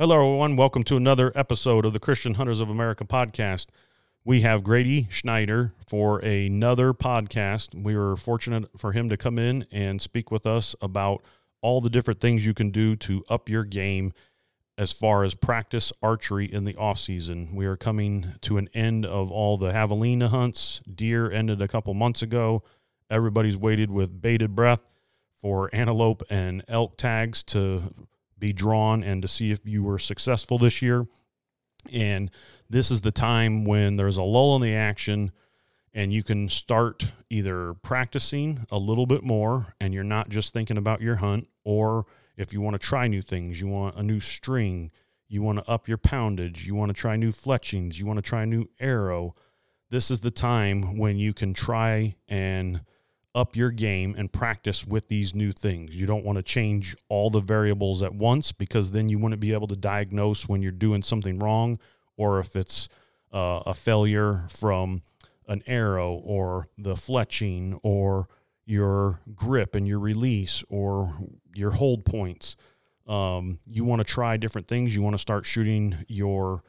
Hello, everyone. Welcome to another episode of the Christian Hunters of America podcast. We have Grady Schneider for another podcast. We were fortunate for him to come in and speak with us about all the different things you can do to up your game as far as practice archery in the off season. We are coming to an end of all the javelina hunts. Deer ended a couple months ago. Everybody's waited with bated breath for antelope and elk tags to be drawn and to see if you were successful this year. And this is the time when there's a lull in the action and you can start either practicing a little bit more and you're not just thinking about your hunt, or if you want to try new things, you want a new string, you want to up your poundage, you want to try new fletchings, you want to try a new arrow. This is the time when you can try and up your game and practice with these new things. You don't want to change all the variables at once because then you wouldn't be able to diagnose when you're doing something wrong or if it's uh, a failure from an arrow or the fletching or your grip and your release or your hold points. Um, you want to try different things. You want to start shooting your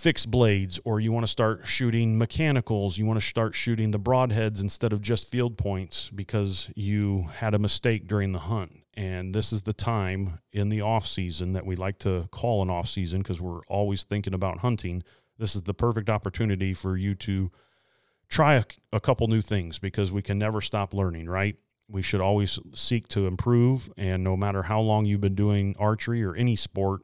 fixed blades or you want to start shooting mechanicals you want to start shooting the broadheads instead of just field points because you had a mistake during the hunt. And this is the time in the off season that we like to call an off season because we're always thinking about hunting. This is the perfect opportunity for you to try a, a couple new things because we can never stop learning right? We should always seek to improve and no matter how long you've been doing archery or any sport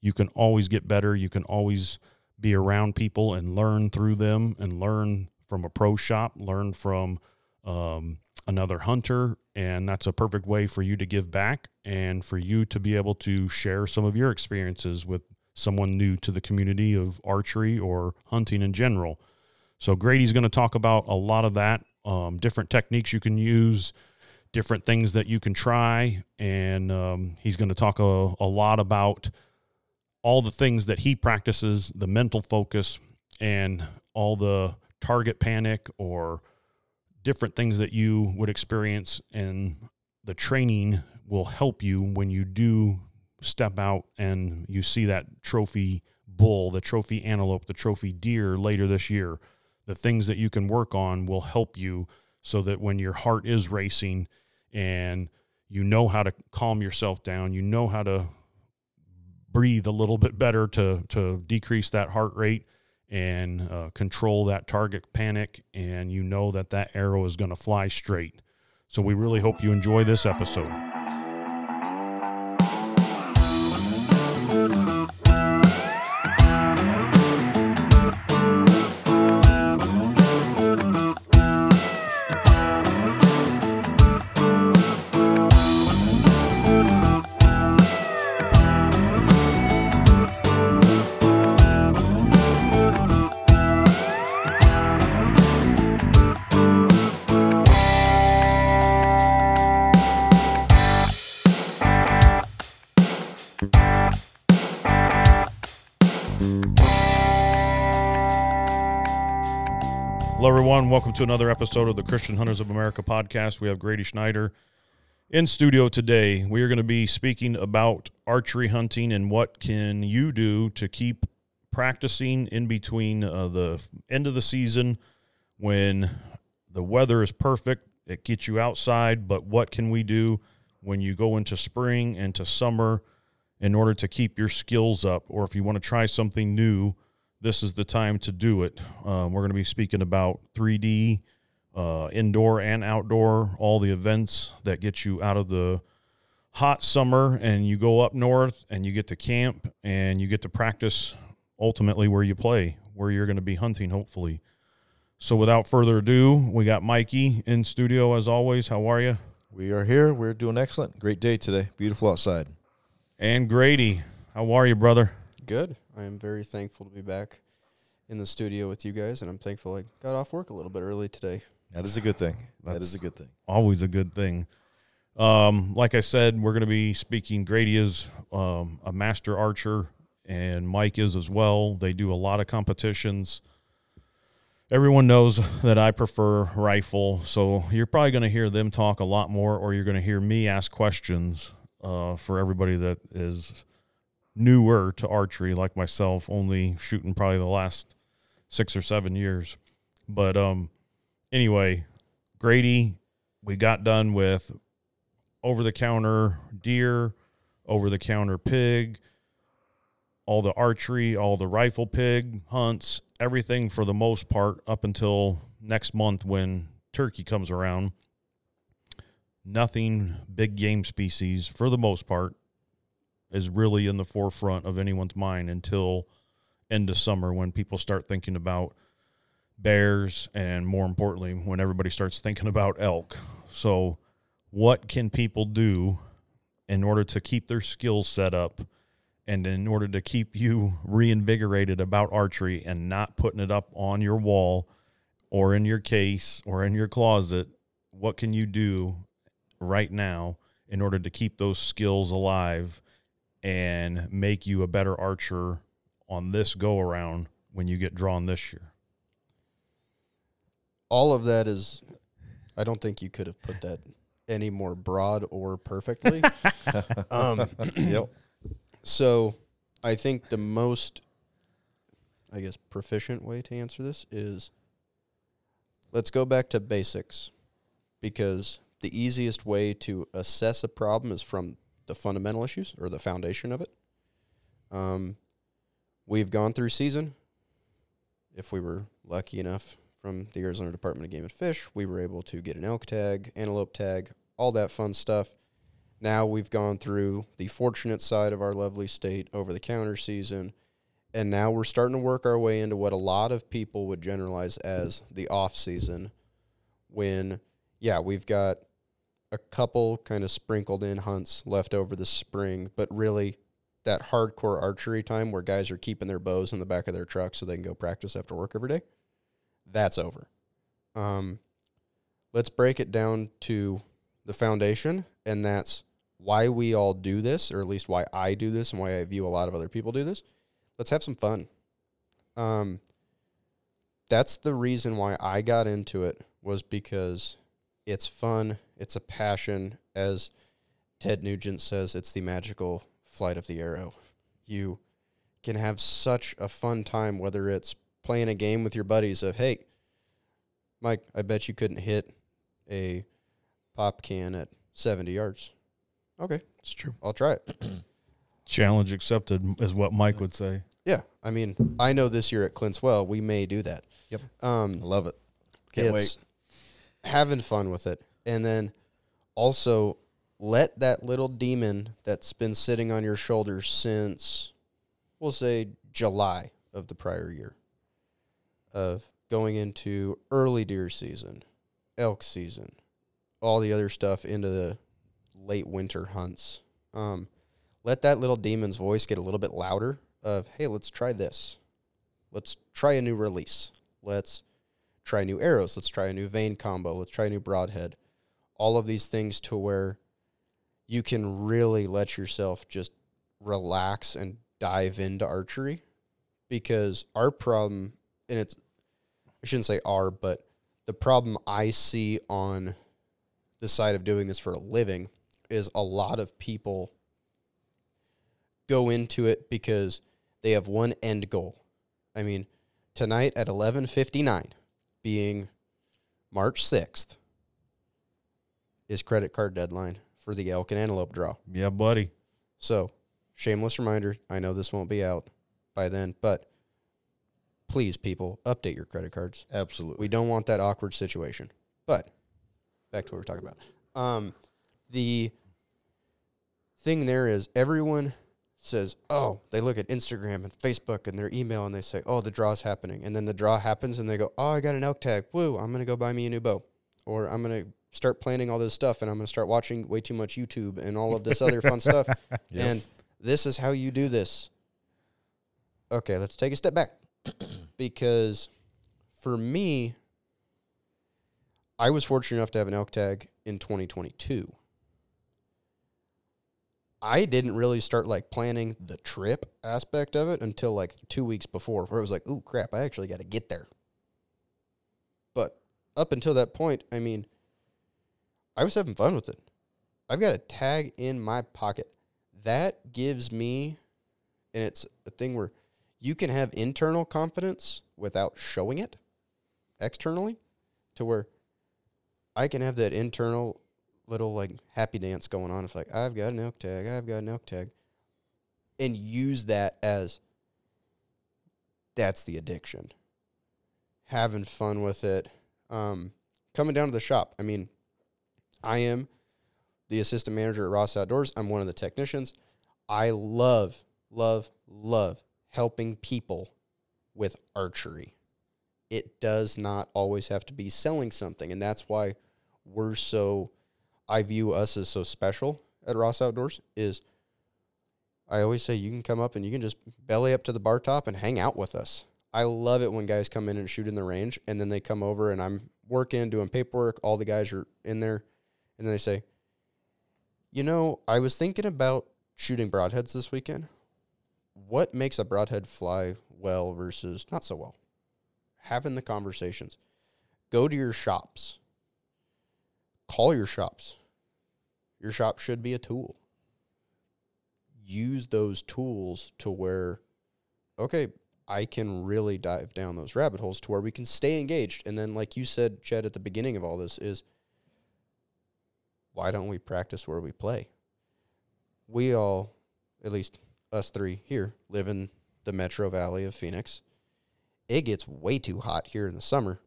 you can always get better. You can always be around people and learn through them and learn from a pro shop, learn from um, another hunter. And that's a perfect way for you to give back and for you to be able to share some of your experiences with someone new to the community of archery or hunting in general. So, Grady's going to talk about a lot of that, um, different techniques you can use, different things that you can try. And um, he's going to talk a, a lot about all the things that he practices, the mental focus, and all the target panic or different things that you would experience. And the training will help you when you do step out and you see that trophy bull, the trophy antelope, the trophy deer later this year. The things that you can work on will help you so that when your heart is racing and you know how to calm yourself down, you know how to breathe a little bit better to to decrease that heart rate and uh, control that target panic and you know that that arrow is going to fly straight. So we really hope you enjoy this episode Welcome to another episode of the Christian Hunters of America podcast. We have Grady Schneider in studio today. We are going to be speaking about archery hunting and what can you do to keep practicing in between uh, the end of the season when the weather is perfect. It gets you outside, but what can we do when you go into spring and to summer in order to keep your skills up, or if you want to try something new? This is the time to do it. Um, we're going to be speaking about 3D, uh, indoor and outdoor, all the events that get you out of the hot summer and you go up north and you get to camp and you get to practice ultimately where you play, where you're going to be hunting, hopefully. So without further ado, we got Mikey in studio as always. How are you? We are here. We're doing excellent. Great day today. Beautiful outside. And Grady, how are you, brother? Good. I am very thankful to be back in the studio with you guys, and I'm thankful I got off work a little bit early today. That is a good thing. That is a good thing. Always a good thing. Um, like I said, we're going to be speaking. Grady is um, a master archer, and Mike is as well. They do a lot of competitions. Everyone knows that I prefer rifle, so you're probably going to hear them talk a lot more, or you're going to hear me ask questions uh, for everybody that is newer to archery like myself, only shooting probably the last six or seven years. But um, anyway, Grady, we got done with over the counter deer, over the counter pig, all the archery, all the rifle pig hunts, everything for the most part up until next month when turkey comes around. Nothing big game species for the most part is really in the forefront of anyone's mind until end of summer when people start thinking about bears and more importantly when everybody starts thinking about elk. So what can people do in order to keep their skills set up and in order to keep you reinvigorated about archery and not putting it up on your wall or in your case or in your closet what can you do right now in order to keep those skills alive and make you a better archer on this go around when you get drawn this year All of that is, I don't think you could have put that any more broad or perfectly. um, Yep. So I think the most, I guess, proficient way to answer this is let's go back to basics because the easiest way to assess a problem is from the fundamental issues or the foundation of it. Um, we've gone through season. If we were lucky enough from the Arizona Department of Game and Fish, we were able to get an elk tag, antelope tag, all that fun stuff. Now we've gone through the fortunate side of our lovely state over the counter season, and now we're starting to work our way into what a lot of people would generalize as the off season. When, yeah, we've got a couple kind of sprinkled in hunts left over the spring, but really that hardcore archery time where guys are keeping their bows in the back of their truck so they can go practice after work every day, that's over. Um, let's break it down to the foundation, and that's why we all do this, or at least why I do this, and why I view a lot of other people do this. Let's have some fun. Um, that's the reason why I got into it was because it's fun, it's a passion. As Ted Nugent says, it's the magical flight of the arrow. You can have such a fun time, whether it's playing a game with your buddies of, hey, Mike, I bet you couldn't hit a pop can at 70 yards. Okay, It's true. I'll try it. challenge accepted is what mike would say Yeah, I mean, I know this year at Clint's Well, we may do that. Yep. Um, I love it. Can't wait. Having fun with it, and then also let that little demon that's been sitting on your shoulder since, we'll say July of the prior year, of going into early deer season, elk season, all the other stuff into the late winter hunts. Um, let that little demon's voice get a little bit louder. Of hey, let's try this. Let's try a new release. Let's try new arrows. Let's try a new vane combo. Let's try a new broadhead. All of these things to where you can really let yourself just relax and dive into archery because our problem, and it's, I shouldn't say our, but the problem I see on the side of doing this for a living is a lot of people go into it because they have one end goal. I mean, tonight at 11:59 being March 6th is credit card deadline for the elk and antelope draw. yeah buddy So, shameless reminder, I know this won't be out by then, but please people, update your credit cards. Absolutely. We don't want that awkward situation. But back to what we're talking about. Um, the thing there is everyone says, oh, they look at Instagram and Facebook and their email and they say, oh, the draw's happening. And then the draw happens and they go, oh, I got an elk tag. Woo, I'm going to go buy me a new bow. Or I'm going to start planning all this stuff and I'm going to start watching way too much YouTube and all of this other fun stuff. Yep. And this is how you do this. Okay, let's take a step back. because for me, I was fortunate enough to have an elk tag in 2022. I didn't really start like planning the trip aspect of it until like two weeks before, where it was like, "Ooh, crap! I actually got to get there." But up until that point, I mean, I was having fun with it. I've got a tag in my pocket. That gives me And it's a thing where you can have internal confidence without showing it externally to where I can have that internal little like happy dance going on. It's like, I've got an elk tag, I've got an elk tag. And use that as that's the addiction. Having fun with it. Um, coming down to the shop. I mean, I am the assistant manager at Ross Outdoors. I'm one of the technicians. I love, love, love helping people with archery. It does not always have to be selling something. And that's why we're so, I view us as so special at Ross Outdoors is I always say you can come up and you can just belly up to the bar top and hang out with us. I love it when guys come in and shoot in the range and then they come over and I'm working, doing paperwork. All the guys are in there and then they say, you know, I was thinking about shooting broadheads this weekend. What makes a broadhead fly well versus not so well? Having the conversations. Go to your shops. Call your shops. Your shop should be a tool. Use those tools to where, okay, I can really dive down those rabbit holes to where we can stay engaged. And then, like you said, Chad, at the beginning of all this, is why don't we practice where we play? We all, at least us three here, live in the Metro Valley of Phoenix. It gets way too hot here in the summer.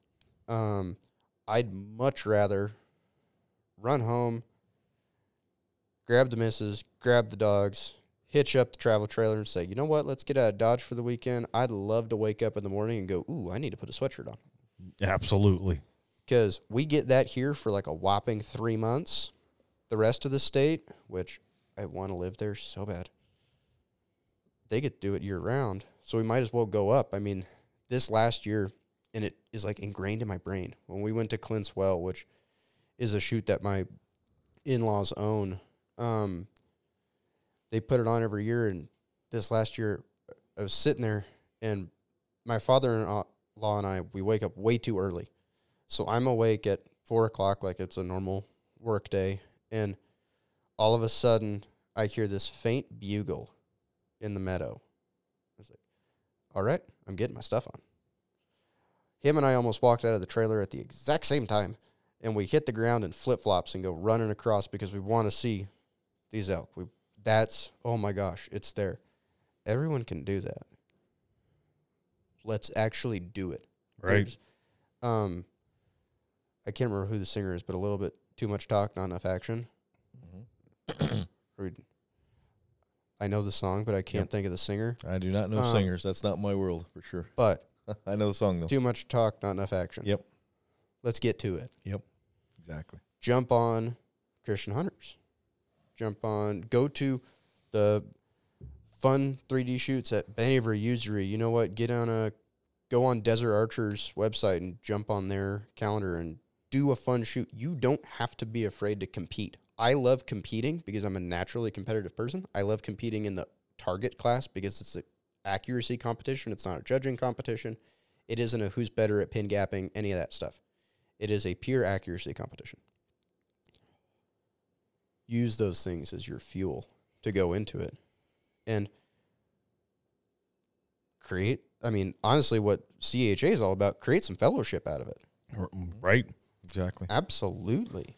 Um, I'd much rather run home, grab the missus, grab the dogs, hitch up the travel trailer, and say, you know what? Let's get out of Dodge for the weekend. I'd love to wake up in the morning and go, ooh, I need to put a sweatshirt on Absolutely. because we get that here for like a whopping three months. The rest of the state, which I want to live there so bad, they get to do it year round. So we might as well go up. I mean, this last year, and it is like ingrained in my brain when we went to Clint's Well, which is a shoot that my in laws own. Um, they put it on every year, and this last year, I was sitting there, and my father-in-law and I we wake up way too early. So I'm awake at four o'clock, like it's a normal work day, and all of a sudden I hear this faint bugle in the meadow. I was like, "All right, I'm getting my stuff on." Him and I almost walked out of the trailer at the exact same time, and we hit the ground in flip flops and go running across because we want to see these elk. We that's oh my gosh, it's there. Everyone can do that. Let's actually do it. Right. There's, um, I can't remember who the singer is, but a little bit too much talk, not enough action. Or- I know the song, but I can't think of the singer. I do not know Um, singers. That's not my world for sure. But I know the song though. too much talk, not enough action. Yep. Let's get to it. Exactly. Jump on Christian Hunters. Jump on. Go to the fun 3D shoots at of Usury. You know what? Get on a go on Desert Archer's website and jump on their calendar and do a fun shoot. You don't have to be afraid to compete. I love competing because I'm a naturally competitive person. I love competing in the target class because it's an accuracy competition. It's not a judging competition. It isn't a who's better at pin gapping, any of that stuff. It is a pure accuracy competition. Use those things as your fuel to go into it and create. I mean, honestly, what CHA is all about, create some fellowship out of it. Right. Exactly. Absolutely.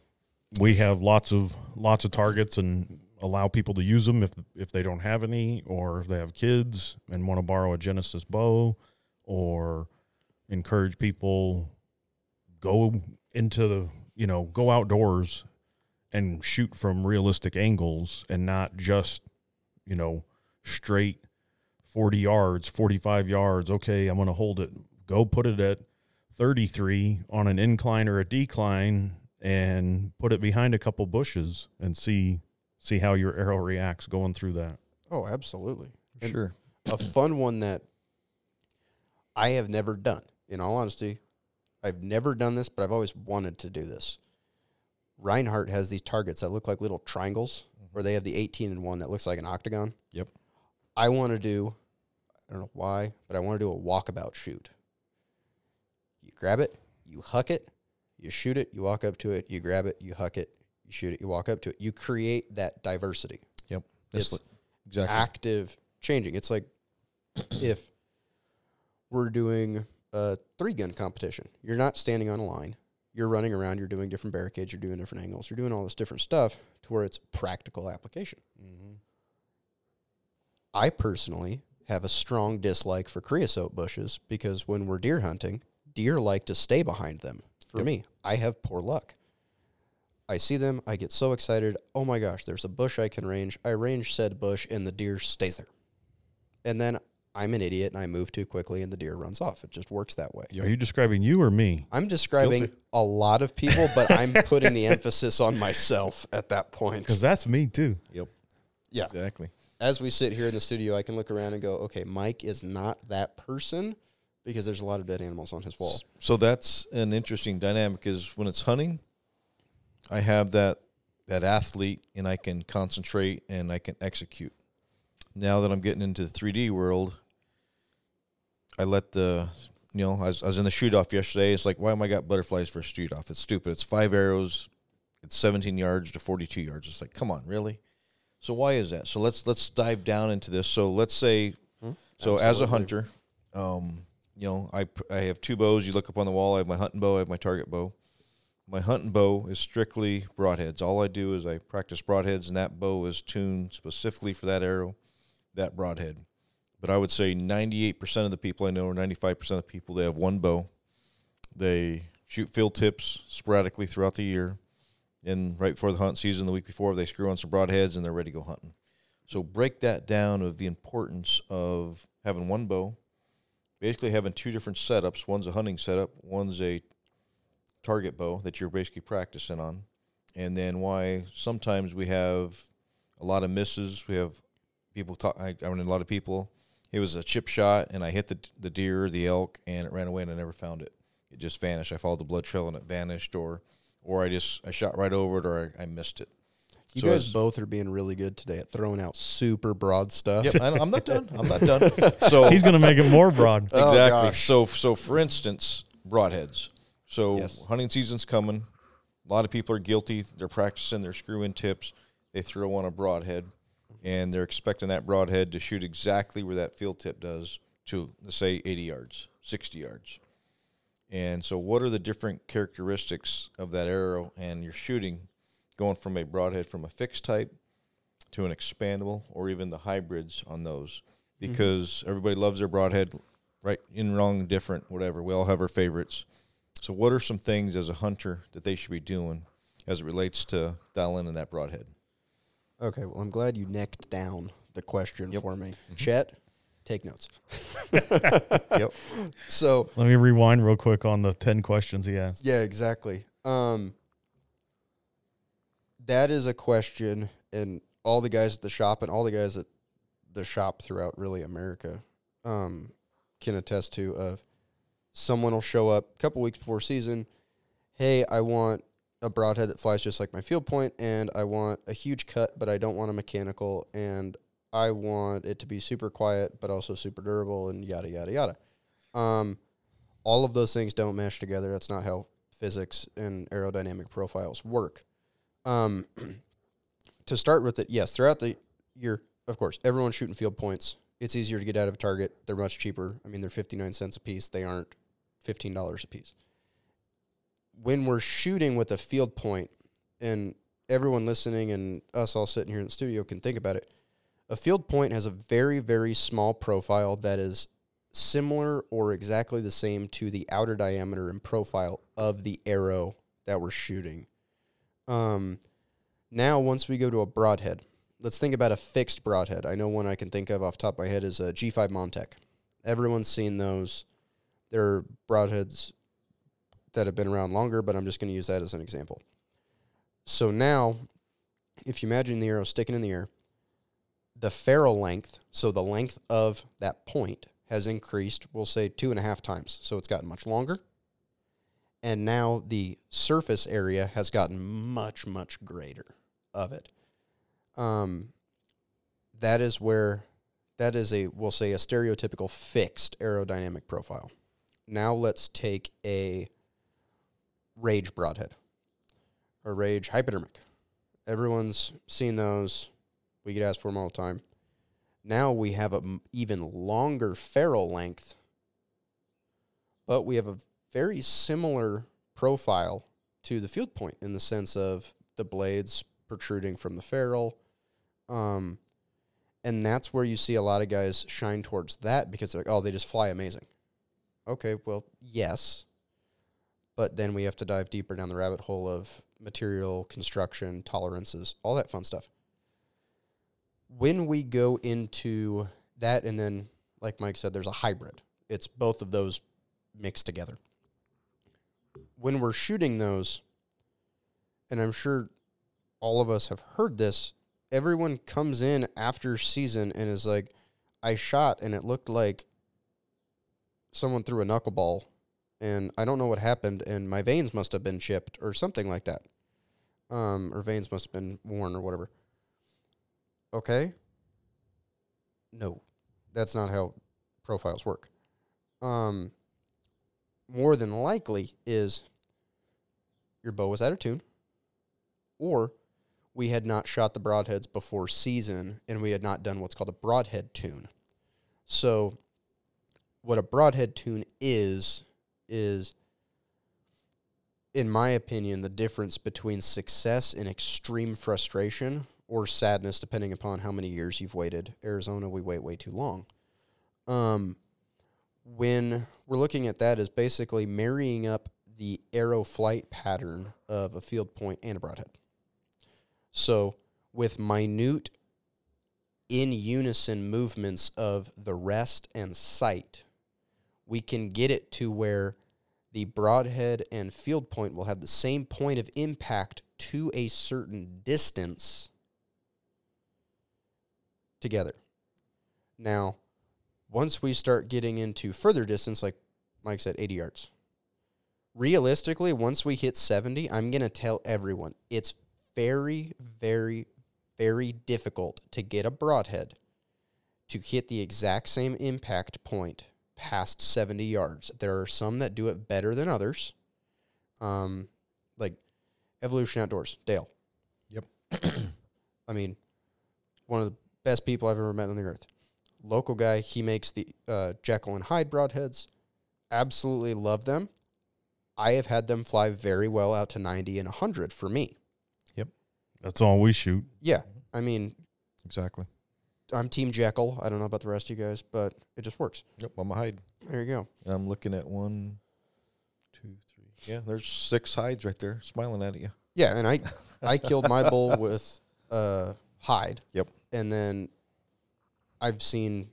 we have lots of lots of targets and allow people to use them if if they don't have any or if they have kids and want to borrow a Genesis bow or encourage people go into the you know go outdoors and shoot from realistic angles and not just you know straight 40 yards 45 yards okay i'm going to hold it go put it at 33 on an incline or a decline and put it behind a couple bushes and see see how your arrow reacts going through that. Oh, absolutely. And Sure. a fun one that I have never done. In all honesty, I've never done this, but I've always wanted to do this. Rinehart has these targets that look like little triangles, mm-hmm. where they have the 18 and one that looks like an octagon. Yep. I want to do, I don't know why, but I want to do a walkabout shoot. You grab it, you huck it, you shoot it, you walk up to it, you grab it, you huck it, you shoot it, you walk up to it. You create that diversity. Yep. It's That's li- exactly. active changing. It's like if we're doing a three gun competition, you're not standing on a line. You're running around, you're doing different barricades, you're doing different angles, you're doing all this different stuff to where it's practical application. Mm-hmm. I personally have a strong dislike for creosote bushes because when we're deer hunting, deer like to stay behind them. For Yep. me, I have poor luck. I see them, I get so excited. Oh my gosh, there's a bush I can range. I range said bush and the deer stays there. And then I'm an idiot and I move too quickly and the deer runs off. It just works that way. Are you describing you or me? I'm describing Guilty. a lot of people, but I'm putting the emphasis on myself at that point. Because that's me too. Yep. Yeah. Exactly. as we sit here in the studio, I can look around and go, okay, Mike is not that person because there's a lot of dead animals on his wall. So that's an interesting dynamic. Is when it's hunting, I have that that athlete, and I can concentrate and I can execute. Now that I'm getting into the 3D world, I let the you know I was, I was in the shoot off yesterday. It's like why am I got butterflies for a shoot off? It's stupid. It's five arrows. It's 17 yards to 42 yards. It's like come on, really? So why is that? So let's let's dive down into this. So let's say so as a hunter, um, you know, I I have two bows. You look up on the wall. I have my hunting bow. I have my target bow. My hunting bow is strictly broadheads. All I do is I practice broadheads, and that bow is tuned specifically for that arrow, that broadhead. But I would say 98% of the people I know, or 95% of the people, they have one bow. They shoot field tips sporadically throughout the year. And right before the hunt season, the week before, they screw on some broadheads and they're ready to go hunting. So break that down of the importance of having one bow, basically having two different setups. One's a hunting setup, one's a target bow that you're basically practicing on. And then why sometimes we have a lot of misses. We have people talk. I, I mean, a lot of people. It was a chip shot, and I hit the the deer, the elk, and it ran away, and I never found it. It just vanished. I followed the blood trail, and it vanished, or or I just I shot right over it, or I, I missed it. You So guys both are being really good today at throwing out super broad stuff. Yep, I, I'm not done. I'm not done. So He's going to make it more broad. Oh, exactly. gosh. So so for instance, broadheads. So Yes. hunting season's coming. A lot of people are guilty. They're practicing their screw in tips. They throw on a broadhead, and they're expecting that broadhead to shoot exactly where that field tip does to let's say 80 yards, 60 yards. And so, what are the different characteristics of that arrow and your shooting, going from a broadhead from a fixed type to an expandable, or even the hybrids on those? Mm-hmm. Because everybody loves their broadhead, right? In wrong, different, whatever. We all have our favorites. So, what are some things as a hunter that they should be doing as it relates to dialing in that broadhead? Okay, well, I'm glad you necked down the question Yep. for me. Chet, take notes. Yep. So, Let me rewind real quick on the 10 questions he asked. yeah, exactly. Um, that is a question, and all the guys at the shop and all the guys at the shop throughout really America um, can attest to. Of someone will show up a couple weeks before season. Hey, I want a broadhead that flies just like my field point, and I want a huge cut, but I don't want a mechanical, and I want it to be super quiet, but also super durable, and yada yada yada. Um, all of those things don't mesh together. That's not how physics and aerodynamic profiles work. Um, to start with it, yes, throughout the year, of course, everyone's shooting field points. It's easier to get out of a target. They're much cheaper. I mean, they're 59 cents a piece. They aren't $15 a piece. When we're shooting with a field point, and everyone listening and us all sitting here in the studio can think about it, a field point has a very, very small profile that is similar or exactly the same to the outer diameter and profile of the arrow that we're shooting. Um, now, once we go to a broadhead, let's think about a fixed broadhead. I know one I can think of off top of my head is a G5 Montec. Everyone's seen those. They're broadheads that have been around longer, but I'm just going to use that as an example. So now, if you imagine the arrow sticking in the air, the ferrule length, so the length of that point, has increased, we'll say two and a half times. So it's gotten much longer. And now the surface area has gotten much, much greater of it. Um, that is where, that is a, we'll say, a stereotypical fixed aerodynamic profile. Now let's take a Rage broadhead or Rage hypodermic. Everyone's seen those. We get asked for them all the time. Now we have an even longer ferrule length, but we have a very similar profile to the field point in the sense of the blades protruding from the ferrule. Um, and that's where you see a lot of guys shine towards that because they're like, oh, they just fly amazing. Okay, well, yes. But then we have to dive deeper down the rabbit hole of material construction, tolerances, all that fun stuff. When we go into that, and then, like Mike said, there's a hybrid, it's both of those mixed together. When we're shooting those, and I'm sure all of us have heard this, everyone comes in after season and is like, I shot and it looked like someone threw a knuckleball and I don't know what happened and my vanes must have been chipped or something like that. Um, or vanes must have been worn or whatever. Okay. No, that's not how profiles work. Um, more than likely is your bow was out of tune or we had not shot the broadheads before season and we had not done what's called a broadhead tune. So, what a broadhead tune is, is, in my opinion, the difference between success and extreme frustration or sadness, depending upon how many years you've waited. Arizona, we wait way too long. Um, when we're looking at that, is basically marrying up the arrow flight pattern of a field point and a broadhead. So, with minute, in unison movements of the rest and sight, we can get it to where the broadhead and field point will have the same point of impact to a certain distance together. Now, once we start getting into further distance, like Mike said, 80 yards, realistically, once we hit 70, I'm going to tell everyone it's very, very, very difficult to get a broadhead to hit the exact same impact point past 70 yards. There are some that do it better than others. Um, like Evolution Outdoors, Dale. Yep. I mean, one of the best people I've ever met on the earth. Local guy, he makes the uh, Jekyll and Hyde broadheads. Absolutely love them. I have had them fly very well out to 90 and 100 for me. Yep. That's all we shoot. Yeah. I mean, Exactly. I'm Team Jekyll. I don't know about the rest of you guys, but it just works. Yep. I'm a Hyde. There you go. And I'm looking at one, two, three. Yeah, there's six Hydes right there smiling at you. Yeah, and I I killed my bull with uh Hyde. Yep. And then I've seen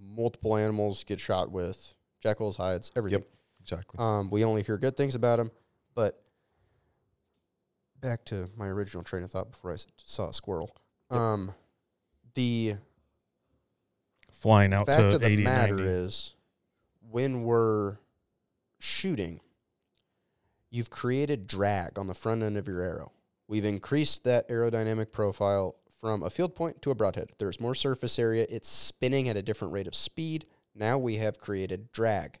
multiple animals get shot with Jekyll's Hydes, everything. Yep. Exactly. Um, we only hear good things about them, but back to my original train of thought before I saw a squirrel. Yep. Um, the Flying out fact to of the 80, matter 90. is, when we're shooting, you've created drag on the front end of your arrow. We've increased that aerodynamic profile from a field point to a broadhead. There's more surface area. It's spinning at a different rate of speed. Now we have created drag.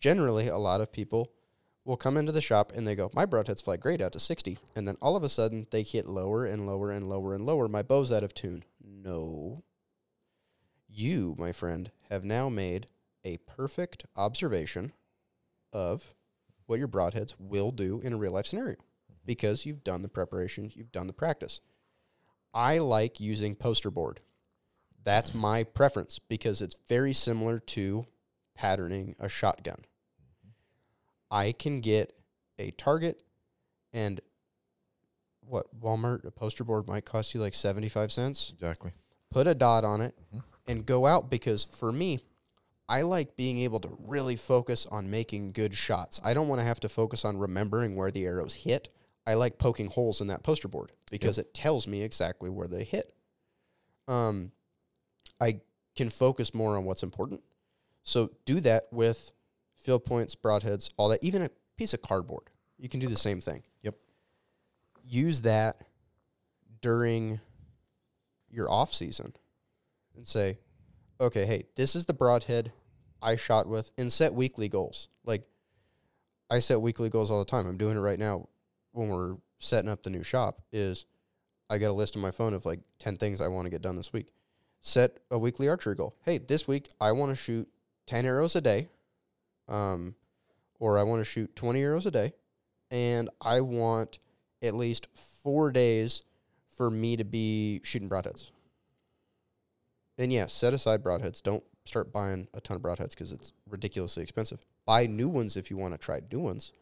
Generally, a lot of people will come into the shop and they go, My broadheads fly great out to 60. And then all of a sudden they hit lower and lower and lower and lower. My bow's out of tune. No. You, my friend, have now made a perfect observation of what your broadheads will do in a real life scenario because you've done the preparation, you've done the practice. I like using poster board. That's my preference because it's very similar to patterning a shotgun. I can get a target and what Walmart a poster board might cost you like 75 cents. Exactly. Put a dot on it Mhm. And go out because for me, I like being able to really focus on making good shots. I don't want to have to focus on remembering where the arrows hit. I like poking holes in that poster board because it tells me exactly where they hit. Um, I can focus more on what's important. So do that with field points, broadheads, all that. Even a piece of cardboard, you can do the same thing. Yep. Use that during your off season and say, okay, hey, this is the broadhead I shot with, and set weekly goals. Like I set weekly goals all the time. I'm doing it right now when we're setting up the new shop. Is I got a list on my phone of like ten things I want to get done this week. set a weekly archery goal. Hey, this week I want to shoot 10 arrows a day. Um, or I want to shoot 20 arrows a day. And I want at least four days for me to be shooting broadheads. And yeah, set aside broadheads. Don't start buying a ton of broadheads because it's ridiculously expensive. Buy new ones if you want to try new ones.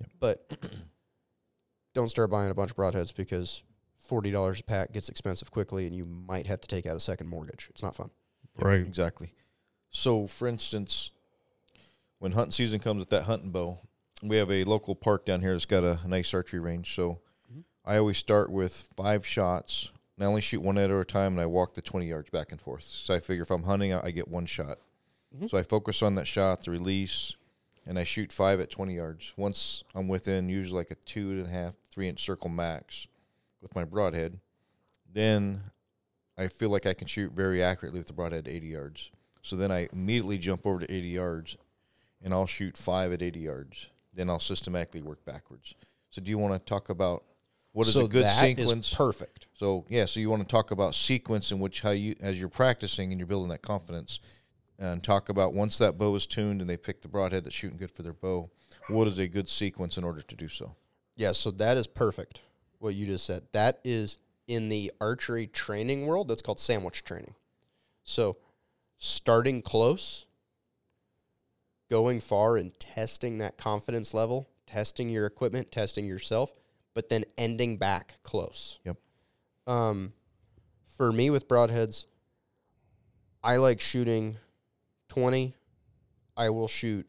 Yep. But don't start buying a bunch of broadheads because forty dollars a pack gets expensive quickly, and you might have to take out a second mortgage. It's not fun. Yep, Right. Exactly. So, for instance, when hunting season comes with that hunting bow, we have a local park down here that's got a nice archery range. So, Mhm. I always start with five shots. And I only shoot one at a time, and I walk the 20 yards back and forth. So, I figure if I'm hunting, I I get one shot. Mhm. So, I focus on that shot, the release, and I shoot five at 20 yards. Once I'm within usually like a two and a half, three inch circle max with my broadhead, then I feel like I can shoot very accurately with the broadhead at 80 yards. So then I immediately jump over to 80 yards and I'll shoot five at 80 yards. Then I'll systematically work backwards. So do you want to talk about what is so a good that is sequence? perfect. so yeah, so you want to talk about sequence in which how you as you're practicing and you're building that confidence and talk about once that bow is tuned and they pick the broadhead that's shooting good for their bow, what is a good sequence in order to do so? Yeah, so that is perfect. What you just said. That is in the archery training world. That's called sandwich training. So, starting close, going far, and testing that confidence level, testing your equipment, testing yourself, but then ending back close. Yep. Um, for me with broadheads, I like shooting twenty. I will shoot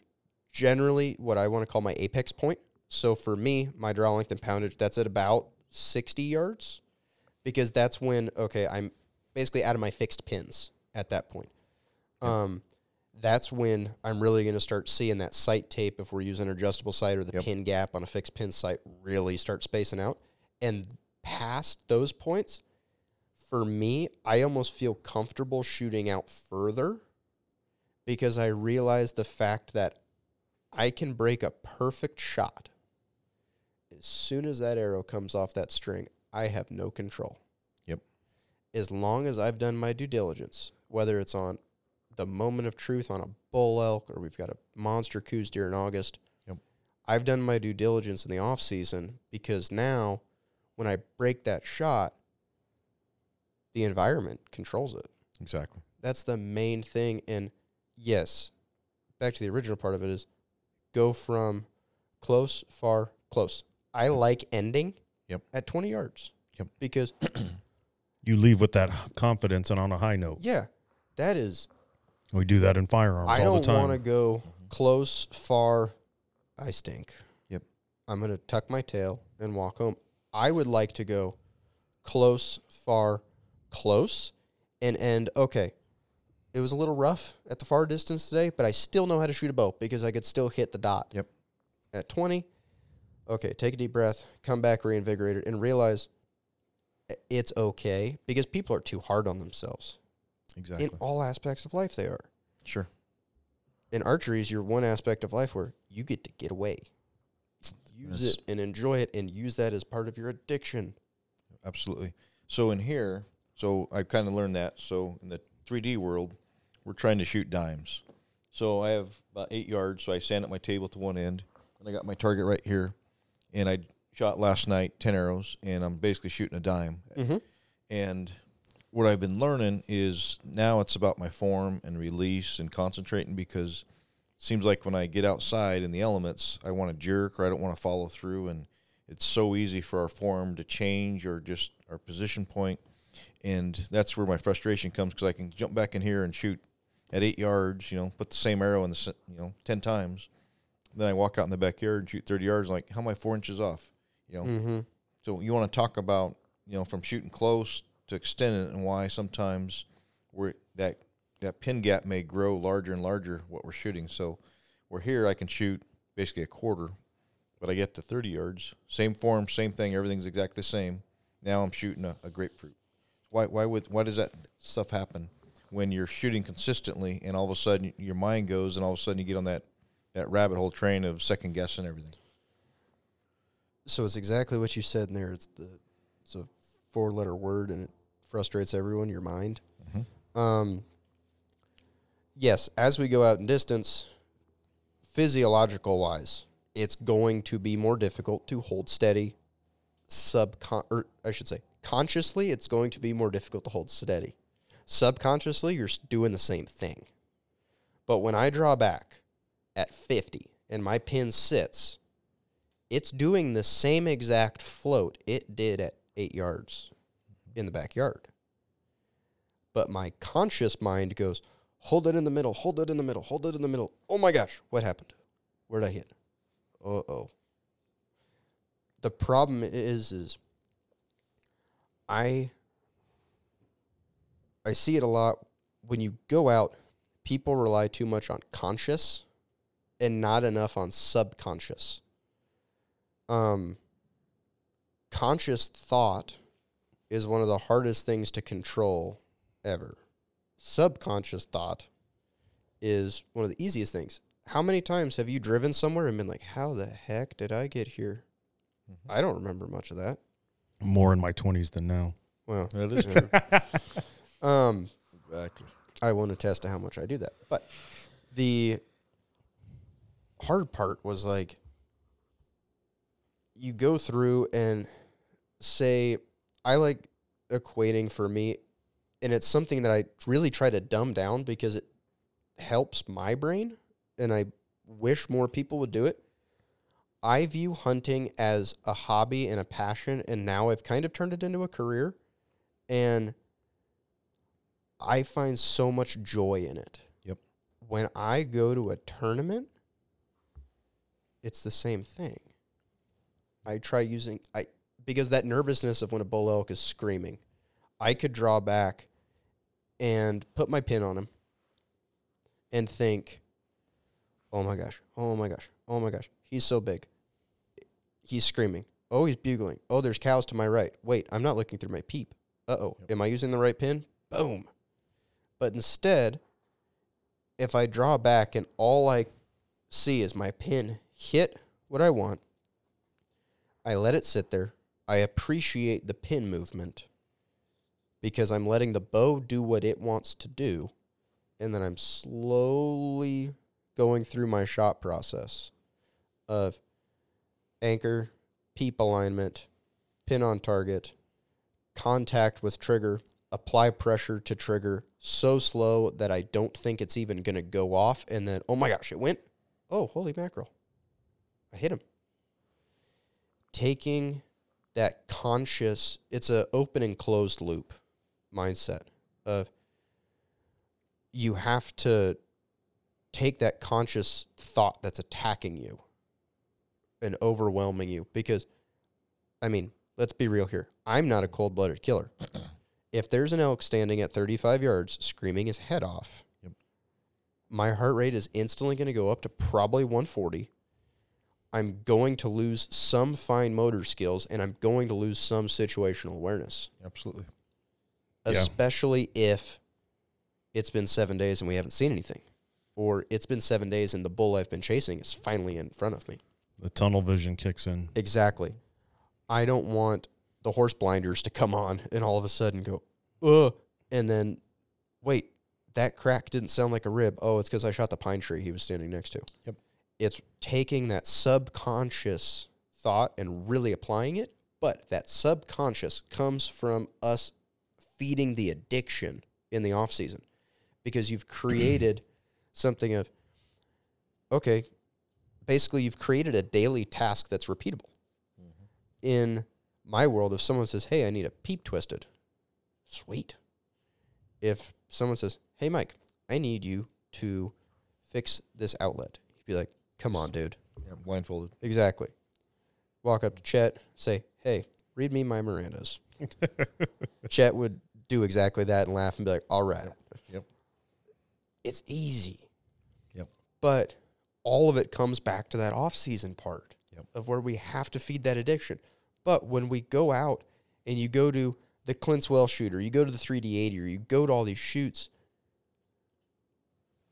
generally what I want to call my apex point. So for me, my draw length and poundage, that's at about 60 yards because that's when, okay, I'm basically out of my fixed pins at that point. Um, that's when I'm really going to start seeing that sight tape if we're using an adjustable sight or the Yep. pin gap on a fixed pin sight really start spacing out. And past those points, for me, I almost feel comfortable shooting out further because I realize the fact that I can break a perfect shot. As soon as that arrow comes off that string, I have no control. Yep. As long as I've done my due diligence, whether it's on the moment of truth on a bull elk or we've got a monster Coues deer in August, Yep. I've done my due diligence in the off season because now when I break that shot, the environment controls it. Exactly. That's the main thing. And yes, back to the original part of it is go from close, far, close. I like ending Yep. at 20 yards. Yep. Because, You leave with that confidence and on a high note. yeah, that is, We do that in firearms I all don't time. want to go mm-hmm. close, far, I stink. Yep. I'm going to tuck my tail and walk home. I would like to go close, far, close, and end. Okay, it was a little rough at the far distance today, but I still know how to shoot a bow because I could still hit the dot. Yep. At 20, okay, take a deep breath, come back reinvigorated, and realize eh, it's okay because people are too hard on themselves. Exactly. In all aspects of life, they are. sure. In archery is your one aspect of life where you get to get away. Use Yes. it and enjoy it and use that as part of your addiction. Absolutely. So in here, so I kind of learned that. So in the 3D world, we're trying to shoot dimes. So I have about eight yards. So I stand at my table to one end, and I got my target right here. And I shot last night ten arrows, and I'm basically shooting a dime. Mm-hmm. And what I've been learning is now it's about my form and release and concentrating because it seems like when I get outside in the elements, I want to jerk or I don't want to follow through. And it's so easy for our form to change or just our position point. And that's where my frustration comes because I can jump back in here and shoot at eight yards, you know, put the same arrow in the, you know, 10 times. Then I walk out in the backyard and shoot 30 yards. Like, how am I four inches off? You know, Mm-hmm. so you want to talk about you know from shooting close to extend it and why sometimes we're that that pin gap may grow larger and larger what we're shooting. So we're here I can shoot basically a quarter, but I get to 30 yards, same form, same thing, everything's exactly the same. Now I'm shooting a, a grapefruit. Why why would why does that stuff happen when you're shooting consistently and all of a sudden your mind goes and all of a sudden you get on that that rabbit hole train of second guessing everything. So it's exactly what you said in there. It's the it's a four letter word and it frustrates everyone. Your mind. Mhm. Um, yes, as we go out in distance, physiological wise, it's going to be more difficult to hold steady. Subcon, or I should say, consciously, it's going to be more difficult to hold steady. Subconsciously, you're doing the same thing. But when I draw back at 50 and my pin sits, it's doing the same exact float it did at eight yards in the backyard. But my conscious mind goes, hold it in the middle, hold it in the middle, hold it in the middle. Oh my gosh, what happened? Where'd I hit? Uh oh. The problem is, is I I see it a lot when you go out. People rely too much on conscious and not enough on subconscious. Um, conscious thought is one of the hardest things to control ever. Subconscious thought is one of the easiest things. How many times have you driven somewhere and been like, how the heck did I get here? I don't remember much of that. More in my 20s than now. Well, That is true. um, exactly. I won't attest to how much I do that. But the hard part was like you go through and say, I like equating for me, and it's something that I really try to dumb down because it helps my brain, and I wish more people would do it. I view hunting as a hobby and a passion, and now I've kind of turned it into a career. And I find so much joy in it. Yep. When I go to a tournament, it's the same thing. I try using I because that nervousness of when a bull elk is screaming, I could draw back and put my pin on him and think, "Oh my gosh. Oh my gosh. Oh my gosh. He's so big. He's screaming. Oh, he's bugling. Oh, there's cows to my right. Wait, I'm not looking through my peep. Uh-oh. Am I using the right pin? Boom. But instead, if I draw back and all I see is my pin hit what I want, I let it sit there. I appreciate the pin movement because I'm letting the bow do what it wants to do. And then I'm slowly going through my shot process of anchor, peep alignment, pin on target, contact with trigger, apply pressure to trigger so slow that I don't think it's even going to go off. And then, oh my gosh, it went. Oh, holy mackerel. I hit him. Taking that conscious, it's an open and closed loop mindset of you have to take that conscious thought that's attacking you and overwhelming you because I mean, let's be real here. I'm not a cold-blooded killer. if there's an elk standing at 35 yards screaming his head off, Yep. my heart rate is instantly going to go up to probably 140. I'm going to lose some fine motor skills and I'm going to lose some situational awareness, Absolutely. Yeah. especially if it's been 7 days and we haven't seen anything or it's been 7 days and the bull I've been chasing is finally in front of me. The tunnel vision kicks in. Exactly. I don't want the horse blinders to come on and all of a sudden go, ugh, and then wait, that crack didn't sound like a rib. Oh, it's because I shot the pine tree he was standing next to. Yep. It's taking that subconscious thought and really applying it, but that subconscious comes from us feeding the addiction in the off season because you've created something of okay, basically you've created a daily task that's repeatable mm-hmm. in my world, if someone says, Hey, I need a peep twisted, sweet. If someone says, Hey, Mike, I need you to fix this outlet, you'd be like, Come on, dude. Yeah, blindfolded. Exactly. Walk up to Chet, say, Hey, read me my Mirandas. Chet would do exactly that and laugh and be like, All right. Yep. It's easy. Yep. But all of it comes back to that off season part Yep. of where we have to feed that addiction. But when we go out and you go to the Clint's Well shooter, you go to the 3D80, or you go to all these shoots,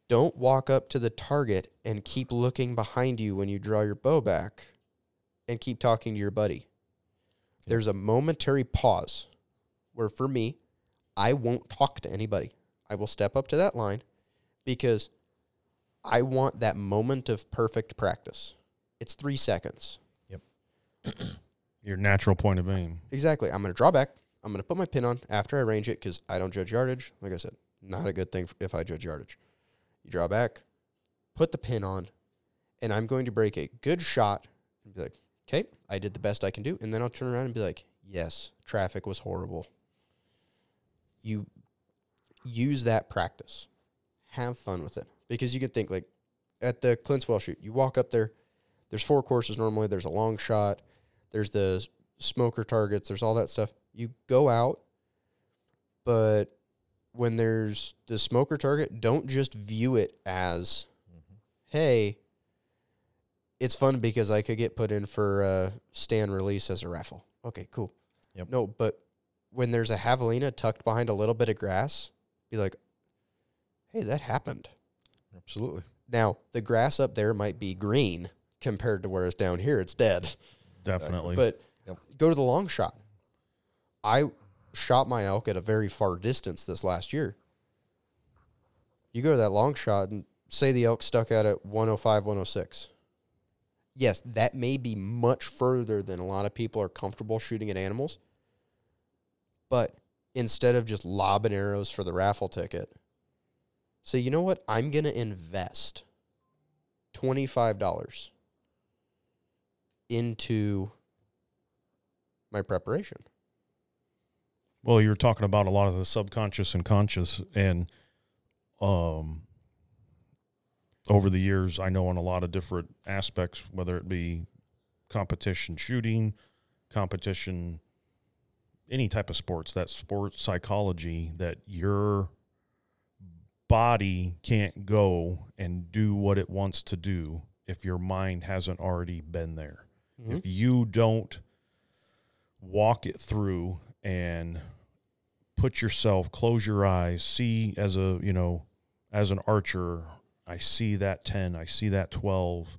don't walk up to the target and keep looking behind you when you draw your bow back and keep talking to your buddy. There's a momentary pause where, for me, I won't talk to anybody. I will step up to that line because I want that moment of perfect practice. It's three seconds. Yep. your natural point of aim. Exactly. I'm going to draw back. I'm going to put my pin on after I range it because I don't judge yardage. Like I said, not a good thing if I judge yardage. You draw back, put the pin on, and I'm going to break a good shot and be like, okay, I did the best I can do. And then I'll turn around and be like, yes, traffic was horrible. You use that practice. Have fun with it because you can think like at the Clint's Well shoot, you walk up there, there's four courses normally, there's a long shot, there's the smoker targets, there's all that stuff. You go out, but when there's the smoker target, don't just view it as, mm-hmm. hey, it's fun because I could get put in for a stand release as a raffle. Okay, cool. Yep. No, but when there's a javelina tucked behind a little bit of grass, be like, hey, that happened. Absolutely. Now, the grass up there might be green compared to where it's down here, it's dead. Definitely. But Yep. go to the long shot. I shot my elk at a very far distance this last year. You go to that long shot and say the elk stuck out at 105, 106. Yes, that may be much further than a lot of people are comfortable shooting at animals. But instead of just lobbing arrows for the raffle ticket, say, you know what? I'm going to invest $25 into my preparation. Well, you're talking about a lot of the subconscious and conscious, and um, over the years, I know on a lot of different aspects, whether it be competition shooting, competition, any type of sports, that sports psychology, that your body can't go and do what it wants to do if your mind hasn't already been there. If you don't walk it through and put yourself close your eyes see as a you know as an archer i see that 10 i see that 12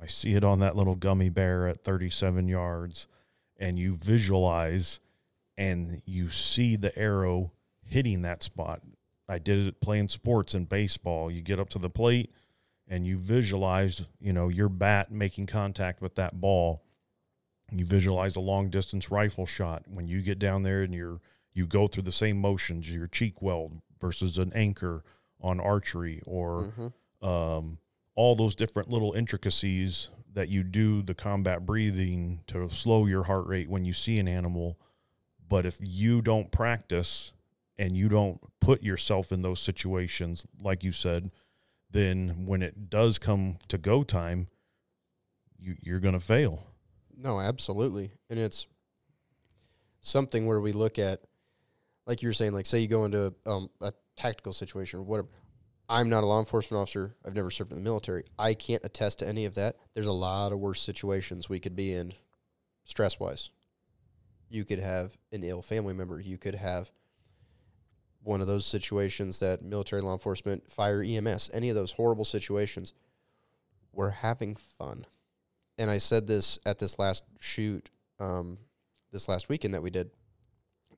i see it on that little gummy bear at 37 yards and you visualize and you see the arrow hitting that spot i did it playing sports and baseball you get up to the plate and you visualize, you know, your bat making contact with that ball. You visualize a long distance rifle shot when you get down there and you're you go through the same motions, your cheek weld versus an anchor on archery or Mhm. um, all those different little intricacies that you do the combat breathing to slow your heart rate when you see an animal. But if you don't practice and you don't put yourself in those situations, like you said, then when it does come to go time, you, you're going to fail. No, absolutely. And it's something where we look at, like you were saying, like say you go into um, a tactical situation or whatever. I'm not a law enforcement officer. I've never served in the military. I can't attest to any of that. There's a lot of worse situations we could be in stress wise. You could have an ill family member. You could have one of those situations that military law enforcement, fire, EMS, any of those horrible situations. We're having fun and I said this at this last shoot, um, this last weekend that we did.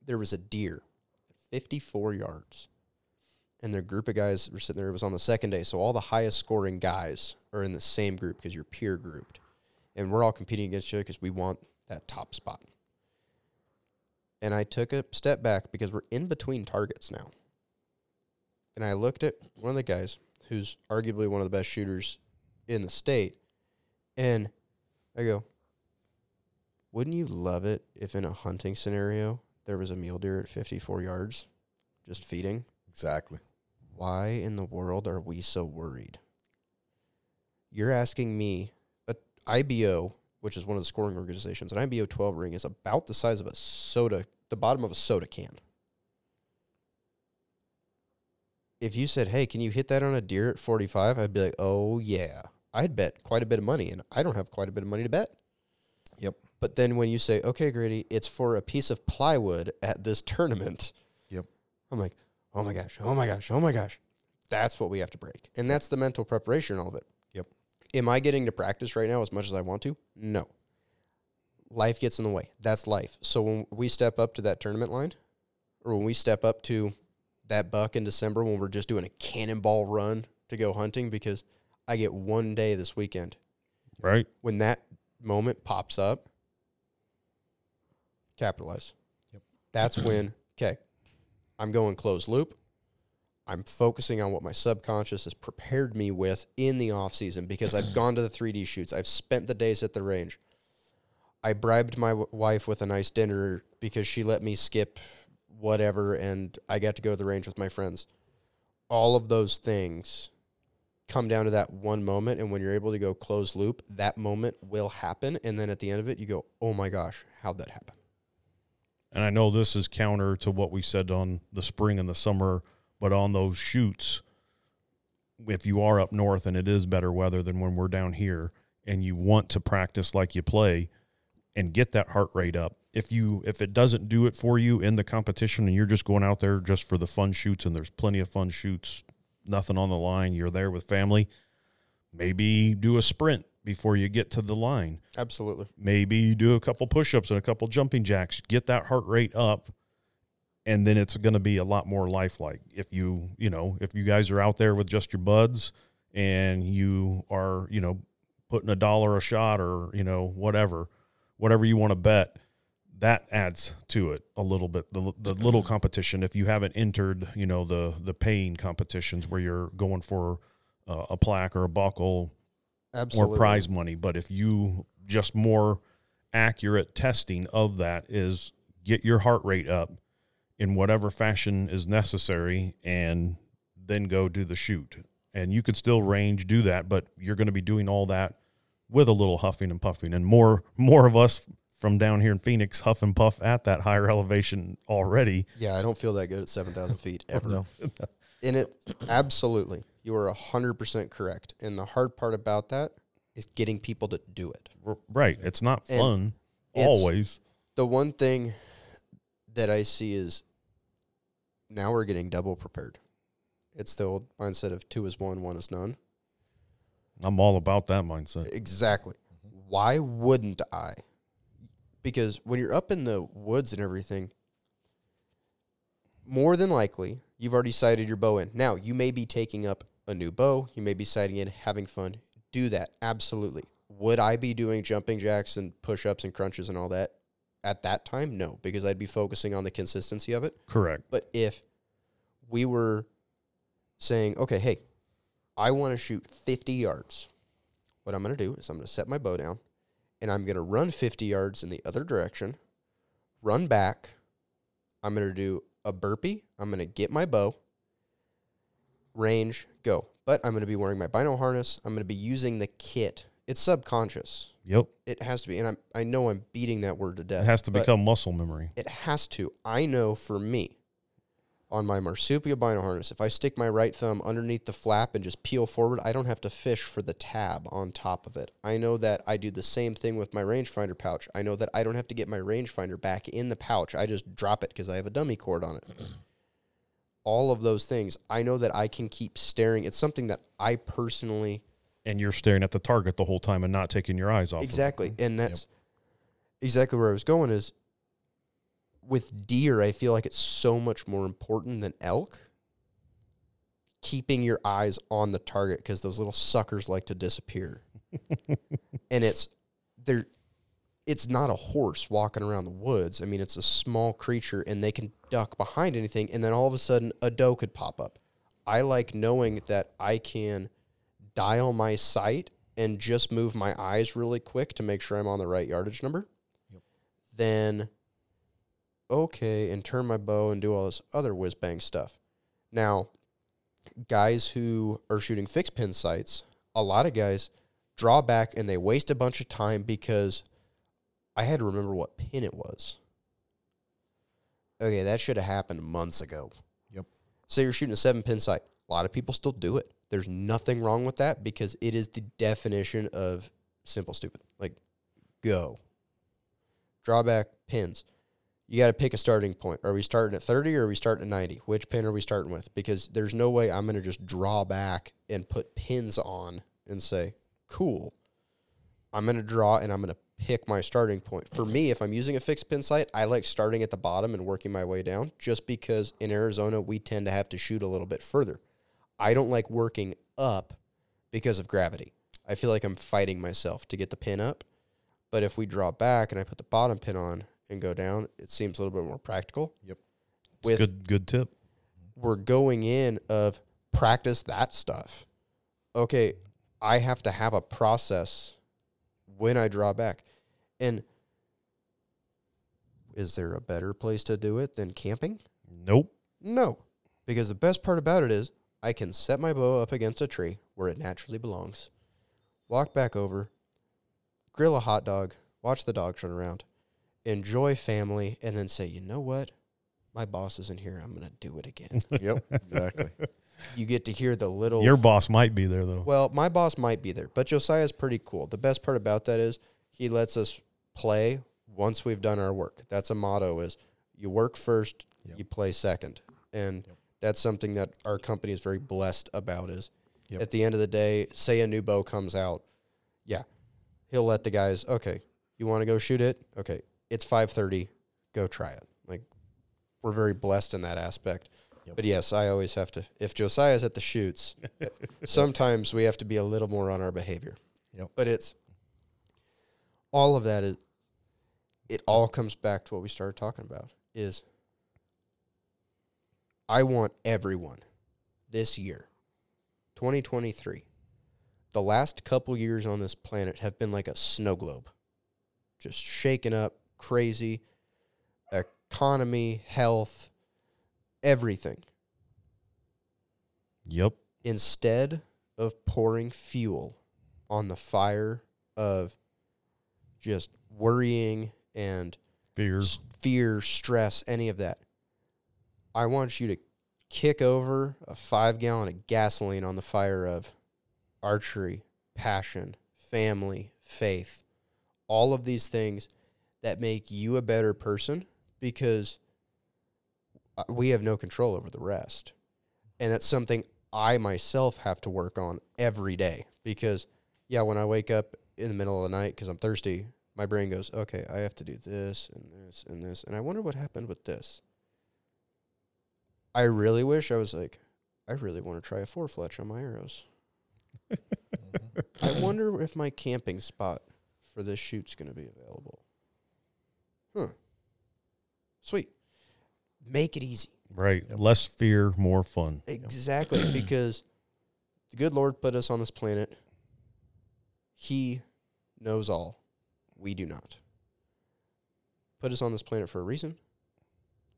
There was a deer, 54 yards, and their group of guys were sitting there. It was on the second day, so all the highest scoring guys are in the same group because you're peer grouped, and we're all competing against each other because we want that top spot. And I took a step back because we're in between targets now. And I looked at one of the guys who's arguably one of the best shooters in the state, and I go, wouldn't you love it if in a hunting scenario there was a mule deer at 54 yards just feeding? Exactly. Why in the world are we so worried? You're asking me, a IBO, which is one of the scoring organizations, an IBO 12 ring is about the size of a soda, the bottom of a soda can. If you said, hey, can you hit that on a deer at 45? I'd be like, oh, yeah. I'd bet quite a bit of money, and I don't have quite a bit of money to bet. Yep. But then when you say, okay, Grady, it's for a piece of plywood at this tournament. Yep. I'm like, oh my gosh, oh my gosh, oh my gosh. That's what we have to break. And that's the mental preparation, all of it. Yep. Am I getting to practice right now as much as I want to? No. Life gets in the way. That's life. So when we step up to that tournament line, or when we step up to that buck in December when we're just doing a cannonball run to go hunting because I get one day this weekend. Right. When that moment pops up, capitalize. Yep. That's when, okay, I'm going closed loop. I'm focusing on what my subconscious has prepared me with in the off season because I've gone to the 3D shoots. I've spent the days at the range. I bribed my w- wife with a nice dinner because she let me skip whatever and I got to go to the range with my friends. All of those things come down to that one moment and when you're able to go closed loop, that moment will happen and then at the end of it you go, "Oh my gosh, how'd that happen?" And I know this is counter to what we said on the spring and the summer, but on those shoots, if you are up north and it is better weather than when we're down here, and you want to practice like you play and get that heart rate up, if you if it doesn't do it for you in the competition and you're just going out there just for the fun shoots and there's plenty of fun shoots, nothing on the line, you're there with family, maybe do a sprint before you get to the line Absolutely. maybe you do a couple push-ups and a couple jumping jacks get that heart rate up and then it's going to be a lot more lifelike if you you know if you guys are out there with just your buds and you are you know putting a dollar a shot or you know whatever whatever you want to bet that adds to it a little bit the, the little competition if you haven't entered you know the the paying competitions where you're going for uh, a plaque or a buckle Absolutely. or prize money. But if you just more accurate testing of that is get your heart rate up in whatever fashion is necessary and then go do the shoot. And you could still range do that, but you're going to be doing all that with a little huffing and puffing. And more more of us from down here in Phoenix huff and puff at that higher elevation already. Yeah, I don't feel that good at 7,000 feet oh, ever. No. And it, absolutely, you are 100% correct. And the hard part about that is getting people to do it. Right. It's not fun it's- always. The one thing that I see is now we're getting double prepared. It's the old mindset of two is one, one is none. I'm all about that mindset. Exactly. Why wouldn't I? Because when you're up in the woods and everything, more than likely, you've already sighted your bow in. Now, you may be taking up a new bow, you may be sighting in, having fun. Do that. Absolutely. Would I be doing jumping jacks and push ups and crunches and all that at that time? No, because I'd be focusing on the consistency of it. Correct. But if we were saying, okay, hey, I want to shoot 50 yards, what I'm going to do is I'm going to set my bow down and I'm going to run 50 yards in the other direction, run back. I'm going to do a burpee. I'm going to get my bow, range, go. But I'm going to be wearing my bino harness. I'm going to be using the kit. It's subconscious. Yep. It has to be. And I'm, I know I'm beating that word to death. It has to become muscle memory. it has to. I know for me, on my marsupial bino harness, if I stick my right thumb underneath the flap and just peel forward, I don't have to fish for the tab on top of it. I know that I do the same thing with my rangefinder pouch. I know that I don't have to get my rangefinder back in the pouch. I just drop it because I have a dummy cord on it. All of those things, I know that I can keep staring. It's something that I personally And you're staring at the target the whole time and not taking your eyes off. of it. Exactly. And that's exactly where I was going is with deer, I feel like it's so much more important than elk. Keeping your eyes on the target because those little suckers like to disappear. and it's they're it's not a horse walking around the woods. I mean, it's a small creature and they can duck behind anything and then all of a sudden a doe could pop up. I like knowing that I can dial my sight and just move my eyes really quick to make sure I'm on the right yardage number. Then, okay, and turn my bow and do all this other whiz bang stuff. Now, guys who are shooting fixed pin sights, a lot of guys draw back and they waste a bunch of time because I had to remember what pin it was. Okay, that should have happened months ago. Yep. Say you're shooting a seven pin sight. A lot of people still do it. There's nothing wrong with that because it is the definition of simple stupid. Like, go. Drawback pins. You got to pick a starting point. Are we starting at 30 or are we starting at 90? Which pin are we starting with? Because there's no way I'm going to just draw back and put pins on and say, cool. I'm going to draw and I'm going to pick my starting point. For me, if I'm using a fixed pin sight, I like starting at the bottom and working my way down just because in Arizona we tend to have to shoot a little bit further. I don't like working up because of gravity. I feel like I'm fighting myself to get the pin up. But if we draw back and I put the bottom pin on and go down, it seems a little bit more practical. Yep. It's With good good tip. we're going in of practice that stuff. Okay, I have to have a process when I draw back. And is there a better place to do it than camping? Nope. No. Because the best part about it is I can set my bow up against a tree where it naturally belongs, walk back over, grill a hot dog, watch the dogs run around, enjoy family, and then say, you know what? My boss isn't here. I'm going to do it again. Yep, exactly. you get to hear the little. Your boss might be there though. well, my boss might be there, but Josiah's pretty cool. The best part about that is he lets us play once we've done our work. That's a motto: is you work first, Yep. you play second, and Yep. that's something that our company is very blessed about. Is Yep. at the end of the day, say a new bow comes out, yeah, he'll let the guys. Okay, you want to go shoot it? Okay, it's five thirty. Go try it. Like we're very blessed in that aspect. Yep. But yes, I always have to. If Josiah's at the shoots, sometimes we have to be a little more on our behavior. Yep. But it's all of that is it all comes back to what we started talking about is I want everyone this year 2023 the last couple years on this planet have been like a snow globe just shaken up crazy economy health everything Yep. instead of pouring fuel on the fire of just worrying and Fear. fear, stress, any of that, I want you to kick over a five gallon of gasoline on the fire of archery, passion, family, faith, all of these things that make you a better person because uh, we have no control over the rest. And that's something I myself have to work on every day because, yeah, when I wake up in the middle of the night because I'm thirsty, my brain goes, okay, I have to do this and this and this. And I wonder what happened with this. I really wish I was like, I really want to try a four fletch on my arrows. I wonder if my camping spot for this shoot's going to be available. Huh. Sweet. Make it easy. Right. Yep. Less fear, more fun. Exactly, because the good Lord put us on this planet. He knows all. We do not. Put us on this planet for a reason.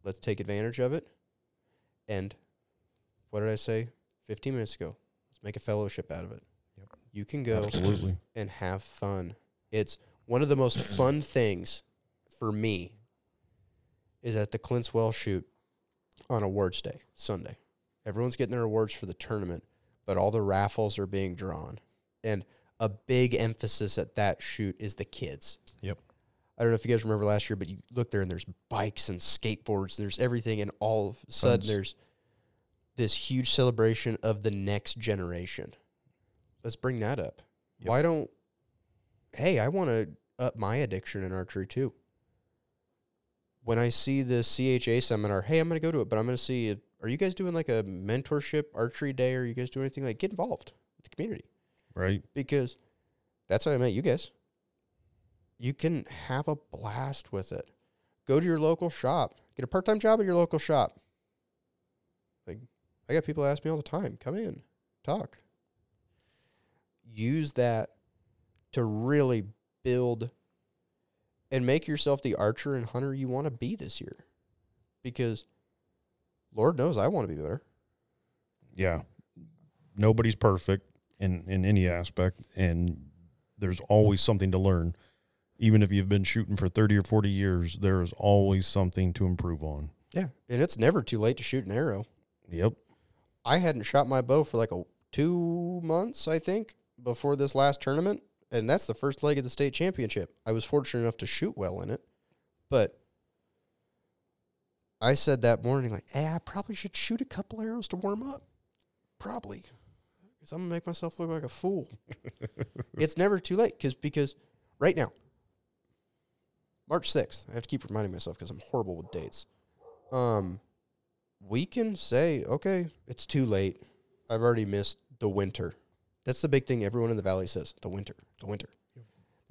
Let's take advantage of it. And what did I say 15 minutes ago? Let's make a fellowship out of it. Yep. You can go Absolutely. and have fun. It's one of the most fun things for me is at the Clint's Well shoot on awards day, Sunday. Everyone's getting their awards for the tournament, but all the raffles are being drawn. And a big emphasis at that shoot is the kids. Yep. I don't know if you guys remember last year, but you look there and there's bikes and skateboards, and there's everything, and all of a sudden Tons. there's this huge celebration of the next generation. Let's bring that up. Yep. Why don't hey, I want to up my addiction in archery too. When I see the CHA seminar, hey, I'm going to go to it, but I'm going to see are you guys doing like a mentorship archery day? Or are you guys doing anything like get involved with the community? Right. because that's how I met you guys. You can have a blast with it. Go to your local shop. Get a part time job at your local shop. Like I got people ask me all the time, come in, talk. Use that to really build and make yourself the archer and hunter you want to be this year. Because Lord knows I want to be better. Yeah. Nobody's perfect in, in any aspect, and there's always something to learn. Even if you've been shooting for 30 or 40 years, there is always something to improve on. Yeah. And it's never too late to shoot an arrow. Yep. I hadn't shot my bow for like a two months, I think, before this last tournament, and that's the first leg of the state championship. I was fortunate enough to shoot well in it, but I said that morning, like, "Hey, I probably should shoot a couple arrows to warm up, probably, because I'm gonna make myself look like a fool." it's never too late, because because right now, March 6th. I have to keep reminding myself because I'm horrible with dates. Um, we can say, okay, it's too late. I've already missed the winter. That's the big thing everyone in the valley says the winter, the winter.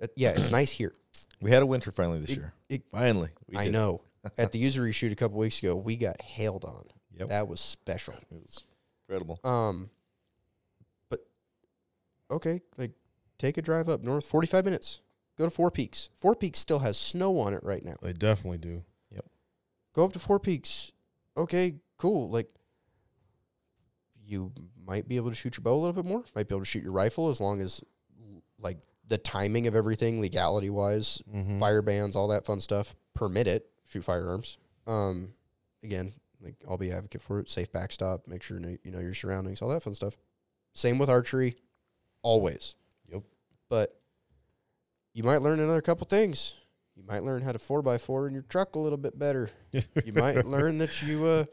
Uh, yeah, it's nice here. We had a winter finally this It- year. it- finally, we I did it. know. At the Usery shoot a couple weeks ago, we got hailed on. Yep. That was special. It was incredible. Um, but okay, like take a drive up north, forty five minutes. Go to Four Peaks. Four Peaks still has snow on it right now. They definitely do. Go up to Four Peaks. Okay, cool. Like you might be able to shoot your bow a little bit more. Might be able to shoot your rifle as long as like the timing of everything, legality wise, Mm-hmm. fire bans, all that fun stuff, permit it. Shoot firearms. Um, again, like I'll be advocate for it. Safe backstop. Make sure you know, your surroundings, all that fun stuff. Same with archery, always. Yep. But you might learn another couple things. You might learn how to four by four in your truck a little bit better. You might learn that you uh,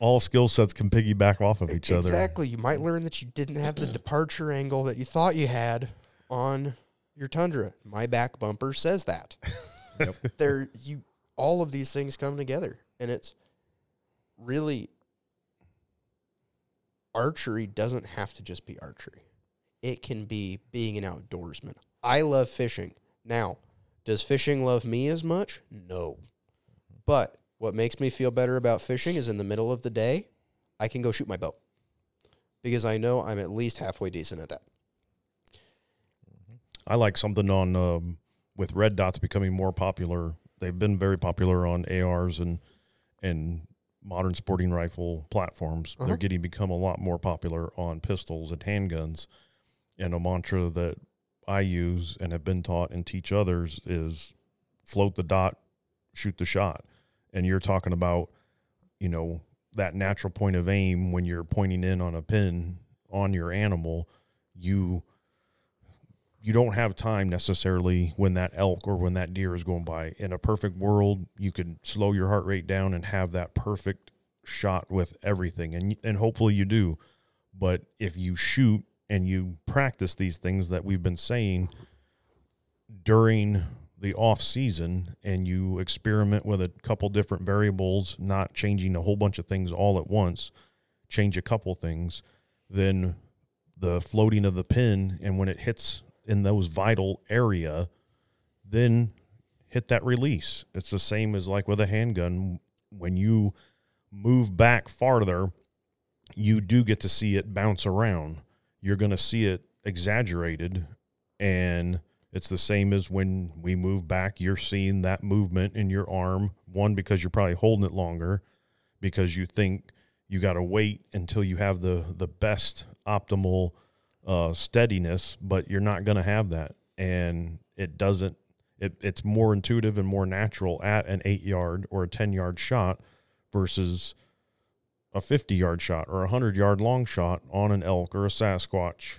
All skill sets can piggyback off of each other. exactly. You might learn that you didn't have the departure angle that you thought you had on your Tundra. My back bumper says that. There, you all of these things come together, and it's really archery doesn't have to just be archery. It can be being an outdoorsman. I love fishing. Now, does fishing love me as much? No. But what makes me feel better about fishing is in the middle of the day, I can go shoot my bow because I know I'm at least halfway decent at that. I like something on um, with red dots becoming more popular. They've been very popular on ARs and and modern sporting rifle platforms. Uh-huh. They're getting become a lot more popular on pistols and handguns. And a mantra that I use and have been taught and teach others is float the dot, shoot the shot. And you're talking about, you know, that natural point of aim when you're pointing in on a pin on your animal, you you don't have time necessarily when that elk or when that deer is going by. In a perfect world, you could slow your heart rate down and have that perfect shot with everything, and and hopefully you do. But if you shoot and you practice these things that we've been saying during the off season, and you experiment with a couple different variables, not changing a whole bunch of things all at once, change a couple things, then the floating of the pin and when it hits in those vital area then hit that release. It's the same as like with a handgun. When you move back farther you do get to see it bounce around. You're going to see it exaggerated and it's the same as when we move back you're seeing that movement in your arm one because you're probably holding it longer because you think you got to wait until you have the the best optimal uh, steadiness, but you're not going to have that, and it doesn't. It, it's more intuitive and more natural at an eight yard or a ten yard shot versus a fifty yard shot or a hundred yard long shot on an elk or a Sasquatch,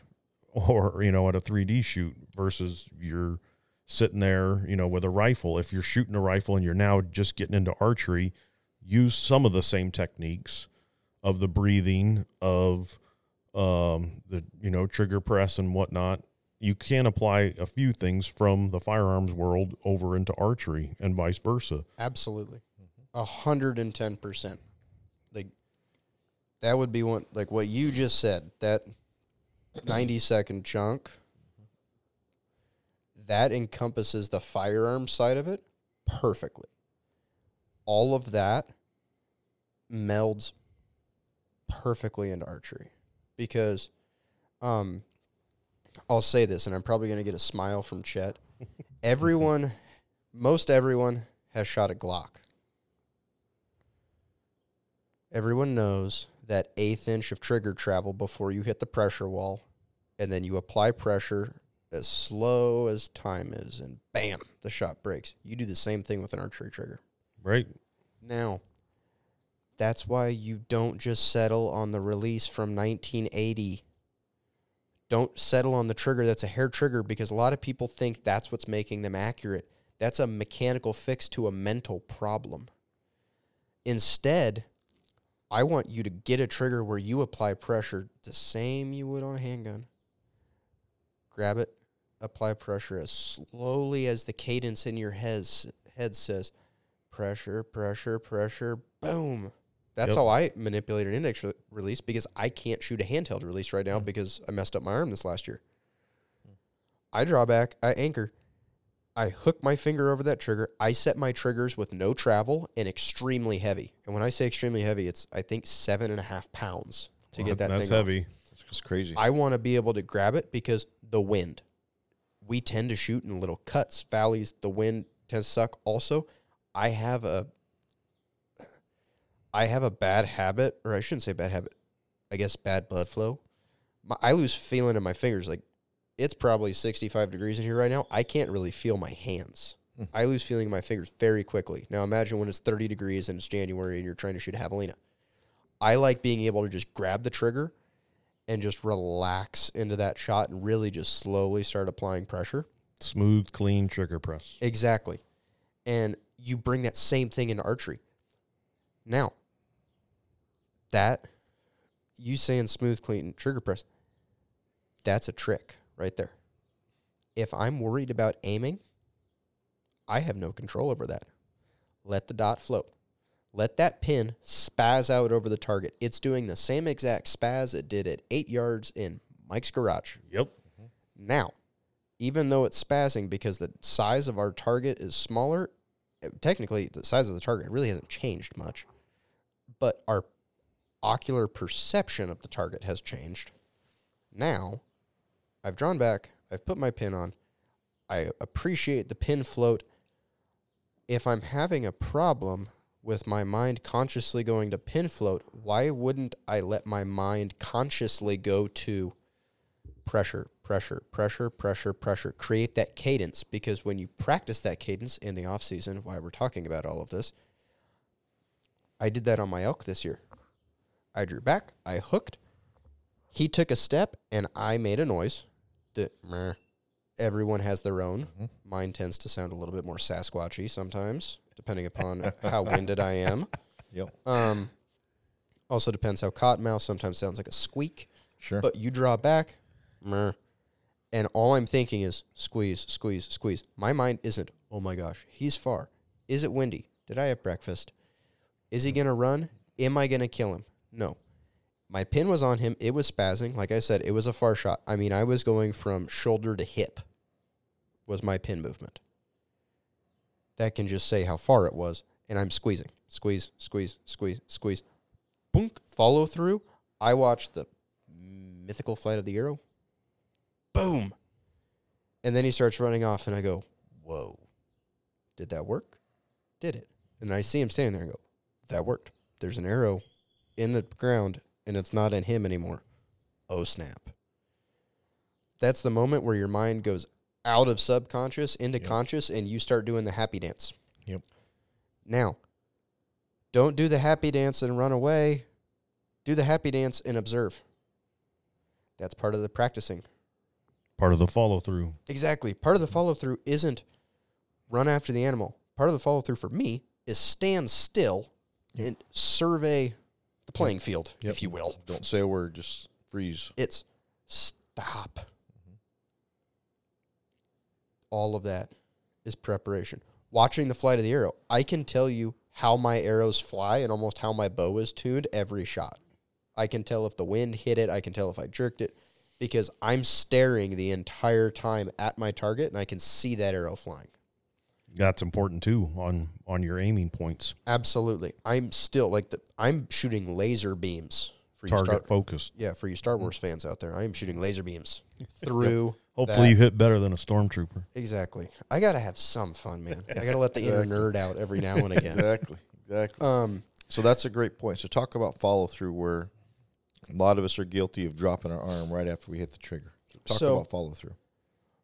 or you know at a three D shoot versus you're sitting there, you know, with a rifle. If you're shooting a rifle and you're now just getting into archery, use some of the same techniques of the breathing of um, the you know trigger press and whatnot. You can apply a few things from the firearms world over into archery and vice versa. Absolutely. A hundred and ten percent. Like that would be one like what you just said, that ninety second chunk. That encompasses the firearm side of it perfectly. All of that melds perfectly into archery. Because um I'll say this and I'm probably gonna get a smile from Chet. Everyone most everyone has shot a Glock. Everyone knows that eighth inch of trigger travel before you hit the pressure wall, and then you apply pressure as slow as time is, and bam, the shot breaks. You do the same thing with an archery trigger. Right? Now, that's why you don't just settle on the release from 1980. Don't settle on the trigger that's a hair trigger because a lot of people think that's what's making them accurate. That's a mechanical fix to a mental problem. Instead, I want you to get a trigger where you apply pressure the same you would on a handgun. Grab it, apply pressure as slowly as the cadence in your head, head says pressure, pressure, pressure, boom. That's Yep. how I manipulate an index re- release because I can't shoot a handheld release right now because I messed up my arm this last year. I draw back, I anchor, I hook my finger over that trigger. I set my triggers with no travel and extremely heavy. And when I say extremely heavy, it's I think seven and a half pounds to get that That's thing off. heavy. That's just crazy. I want to be able to grab it because the wind. We tend to shoot in little cuts, valleys. The wind tends to suck. Also, I have a I have a bad habit, or I shouldn't say bad habit. I guess bad blood flow. My, I lose feeling in my fingers. Like it's probably 65 degrees in here right now. I can't really feel my hands. Hmm. I lose feeling in my fingers very quickly. Now imagine when it's 30 degrees and it's January and you're trying to shoot a javelina. I like being able to just grab the trigger and just relax into that shot and really just slowly start applying pressure. Smooth, clean trigger press. Exactly. And you bring that same thing into archery. Now, that you saying smooth, clean trigger press, that's a trick right there. If I'm worried about aiming, I have no control over that. Let the dot float. Let that pin spaz out over the target. It's doing the same exact spaz it did at eight yards in Mike's garage. Yep. Now, even though it's spazzing because the size of our target is smaller, technically the size of the target really hasn't changed much, but our ocular perception of the target has changed. Now, I've drawn back, I've put my pin on, I appreciate the pin float. If I'm having a problem with my mind consciously going to pin float, why wouldn't I let my mind consciously go to pressure, pressure, pressure, pressure, pressure. Create that cadence because when you practice that cadence in the off season, why we're talking about all of this, I did that on my elk this year. I drew back, I hooked. He took a step and I made a noise. Everyone has their own. Mm-hmm. Mine tends to sound a little bit more Sasquatchy sometimes, depending upon how winded I am. Yep. Um, also depends how cottonmouth sometimes sounds like a squeak. Sure. But you draw back, meh, and all I'm thinking is squeeze, squeeze, squeeze. My mind isn't, oh my gosh, he's far. Is it windy? Did I have breakfast? Is he going to run? Am I going to kill him? No. My pin was on him. It was spazzing. Like I said, it was a far shot. I mean, I was going from shoulder to hip, was my pin movement. That can just say how far it was. And I'm squeezing. Squeeze, squeeze, squeeze, squeeze. Boonk. Follow through. I watched the mythical flight of the arrow. Boom. And then he starts running off, and I go, Whoa. Did that work? Did it? And I see him standing there and go, That worked. There's an arrow in the ground, and it's not in him anymore. Oh, snap. That's the moment where your mind goes out of subconscious into Yep. conscious, and you start doing the happy dance. Yep. Now, don't do the happy dance and run away. Do the happy dance and observe. That's part of the practicing. Part of the follow through. Exactly. Part of the follow through isn't run after the animal. Part of the follow through for me is stand still and survey the playing field, Yep. if you will. Don't say a word. Just freeze. It's stop. All of that is preparation. Watching the flight of the arrow, I can tell you how my arrows fly and almost how my bow is tuned every shot. I can tell if the wind hit it, I can tell if I jerked it because I'm staring the entire time at my target and I can see that arrow flying. That's important too on on your aiming points. Absolutely. I'm still like the I'm shooting laser beams for you Target Star focused. Yeah, for you Star Wars fans out there. I am shooting laser beams through Hopefully that. you hit better than a stormtrooper. Exactly. I gotta have some fun, man. I gotta let the inner nerd out every now and again. Exactly. Exactly. Um, So that's a great point. So talk about follow through where a lot of us are guilty of dropping our arm right after we hit the trigger. Talk So- about follow through.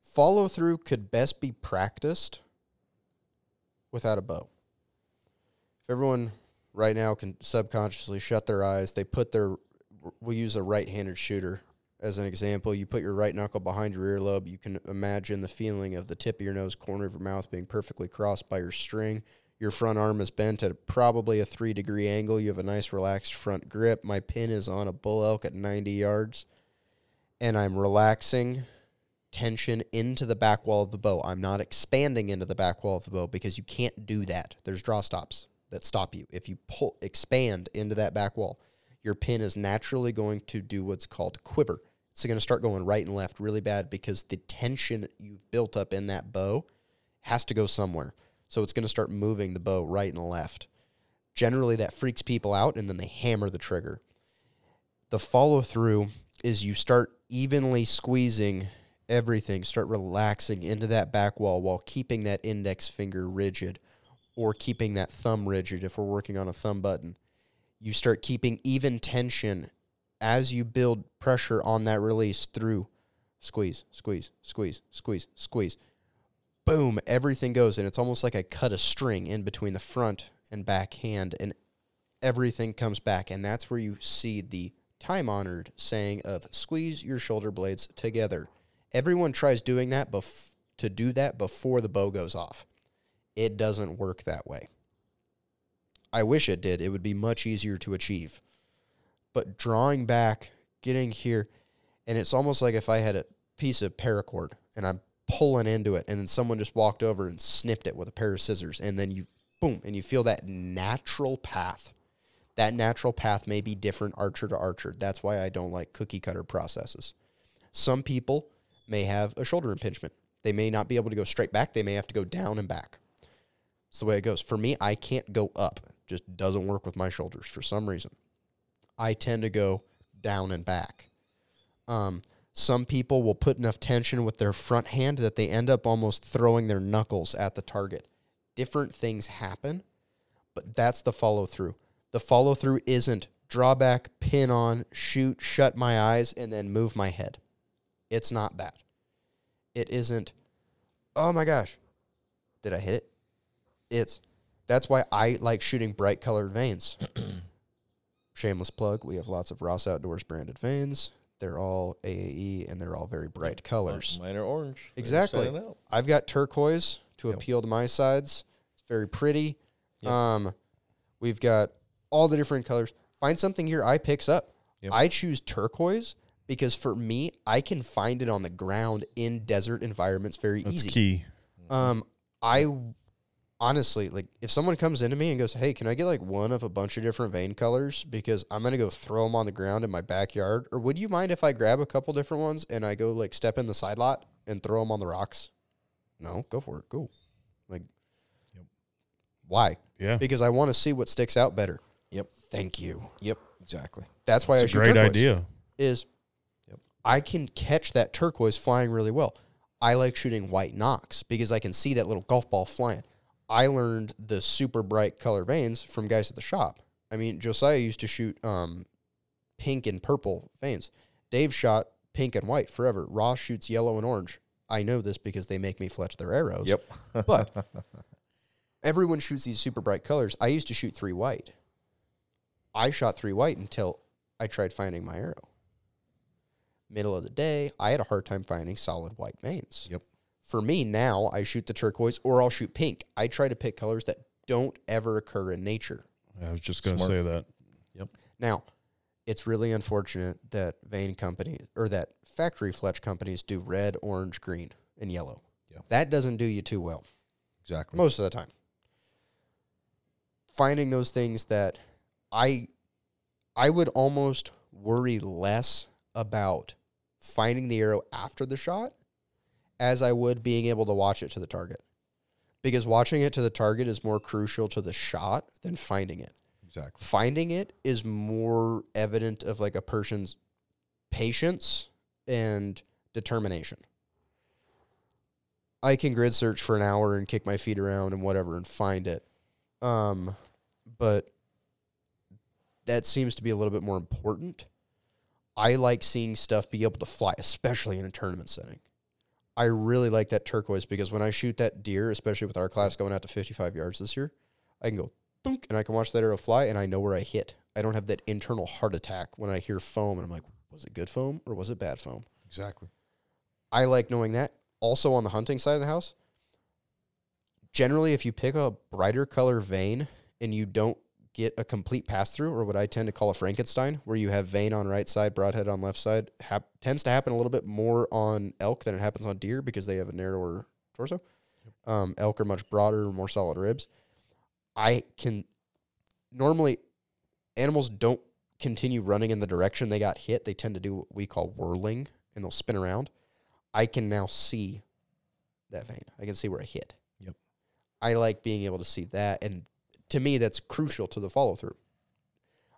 follow through could best be practiced without a bow. If everyone right now can subconsciously shut their eyes, they put their we'll use a right-handed shooter as an example. You put your right knuckle behind your earlobe. You can imagine the feeling of the tip of your nose, corner of your mouth being perfectly crossed by your string. Your front arm is bent at probably a three degree angle. You have a nice relaxed front grip. My pin is on a bull elk at 90 yards, and I'm relaxing tension into the back wall of the bow. I'm not expanding into the back wall of the bow because you can't do that. There's draw stops that stop you. If you pull expand into that back wall, your pin is naturally going to do what's called quiver. It's going to start going right and left really bad because the tension you've built up in that bow has to go somewhere. So it's going to start moving the bow right and left. Generally, that freaks people out, and then they hammer the trigger. The follow through is you start evenly squeezing everything, start relaxing into that back wall while keeping that index finger rigid or keeping that thumb rigid if we're working on a thumb button. You start keeping even tension as you build pressure on that release through squeeze, squeeze, squeeze, squeeze, squeeze. Boom, everything goes. And it's almost like I cut a string in between the front and back hand, and everything comes back. And that's where you see the time honored saying of squeeze your shoulder blades together. Everyone tries doing that bef- to do that before the bow goes off. It doesn't work that way. I wish it did. It would be much easier to achieve. But drawing back, getting here, and it's almost like if I had a piece of paracord and I'm pulling into it, and then someone just walked over and snipped it with a pair of scissors, and then you boom, and you feel that natural path. That natural path may be different archer to archer. That's why I don't like cookie cutter processes. Some people may have a shoulder impingement. They may not be able to go straight back. They may have to go down and back. It's the way it goes. For me, I can't go up. Just doesn't work with my shoulders for some reason. I tend to go down and back. Um, some people will put enough tension with their front hand that they end up almost throwing their knuckles at the target. Different things happen, but that's the follow through. The follow through isn't draw back, pin on, shoot, shut my eyes, and then move my head. It's not that. It isn't, oh my gosh, did I hit it? It's, that's why I like shooting bright colored vanes. Shameless plug, we have lots of Ross Outdoors branded vanes. They're all AAE and they're all very bright colors. Mine are orange. Exactly. I've got turquoise to Yep. appeal to my sides. It's very pretty. Yep. Um, we've got all the different colors. Find something your eye picks up. Yep. I choose turquoise because for me, I can find it on the ground in desert environments very That's easy. key. Um, I honestly like if someone comes into me and goes, "Hey, can I get like one of a bunch of different vane colors because I'm gonna go throw them on the ground in my backyard, or would you mind if I grab a couple different ones and I go like step in the side lot and throw them on the rocks?" No, go for it. Go. Like, Yep. why? Yeah. Because I want to see what sticks out better. Yep. Thank you. Yep. Exactly. That's why I It's a shoot great idea. is Yep. I can catch that turquoise flying really well. I like shooting white nocks because I can see that little golf ball flying. I learned the super bright color vanes from guys at the shop. I mean, Josiah used to shoot um, pink and purple vanes. Dave shot pink and white forever. Ross shoots yellow and orange. I know this because they make me fletch their arrows. Yep. But everyone shoots these super bright colors. I used to shoot three white. I shot three white until I tried finding my arrow. Middle of the day, I had a hard time finding solid white vanes. Yep. For me now, I shoot the turquoise or I'll shoot pink. I try to pick colors that don't ever occur in nature. I was just going to say that. Yep. Now, it's really unfortunate that vane companies or that factory fletch companies do red, orange, green, and yellow. Yeah. That doesn't do you too well. Exactly. most of the time finding those things that i i would almost worry less about finding the arrow after the shot as i would being able to watch it to the target because watching it to the target is more crucial to the shot than finding it Exactly. finding it is more evident of like a person's patience and determination. I can grid search for an hour and kick my feet around and whatever and find it. Um, but that seems to be a little bit more important. I like seeing stuff be able to fly, especially in a tournament setting. I really like that turquoise because when I shoot that deer, especially with our class going out to 55 yards this year, I can go thunk, and I can watch that arrow fly and I know where I hit. I don't have that internal heart attack when I hear foam and I'm like, was it good foam or was it bad foam? Exactly. I like knowing that. Also on the hunting side of the house, generally if you pick a brighter color vane and you don't get a complete pass through, or what I tend to call a Frankenstein, where you have vane on right side, broadhead on left side, hap- tends to happen a little bit more on elk than it happens on deer because they have a narrower torso. Um, elk are much broader, more solid ribs. I can normally animals don't continue running in the direction they got hit. They tend to do what we call whirling, and they'll spin around. I can now see that vane. I can see where it hit. Yep. I like being able to see that, and to me, that's crucial to the follow through.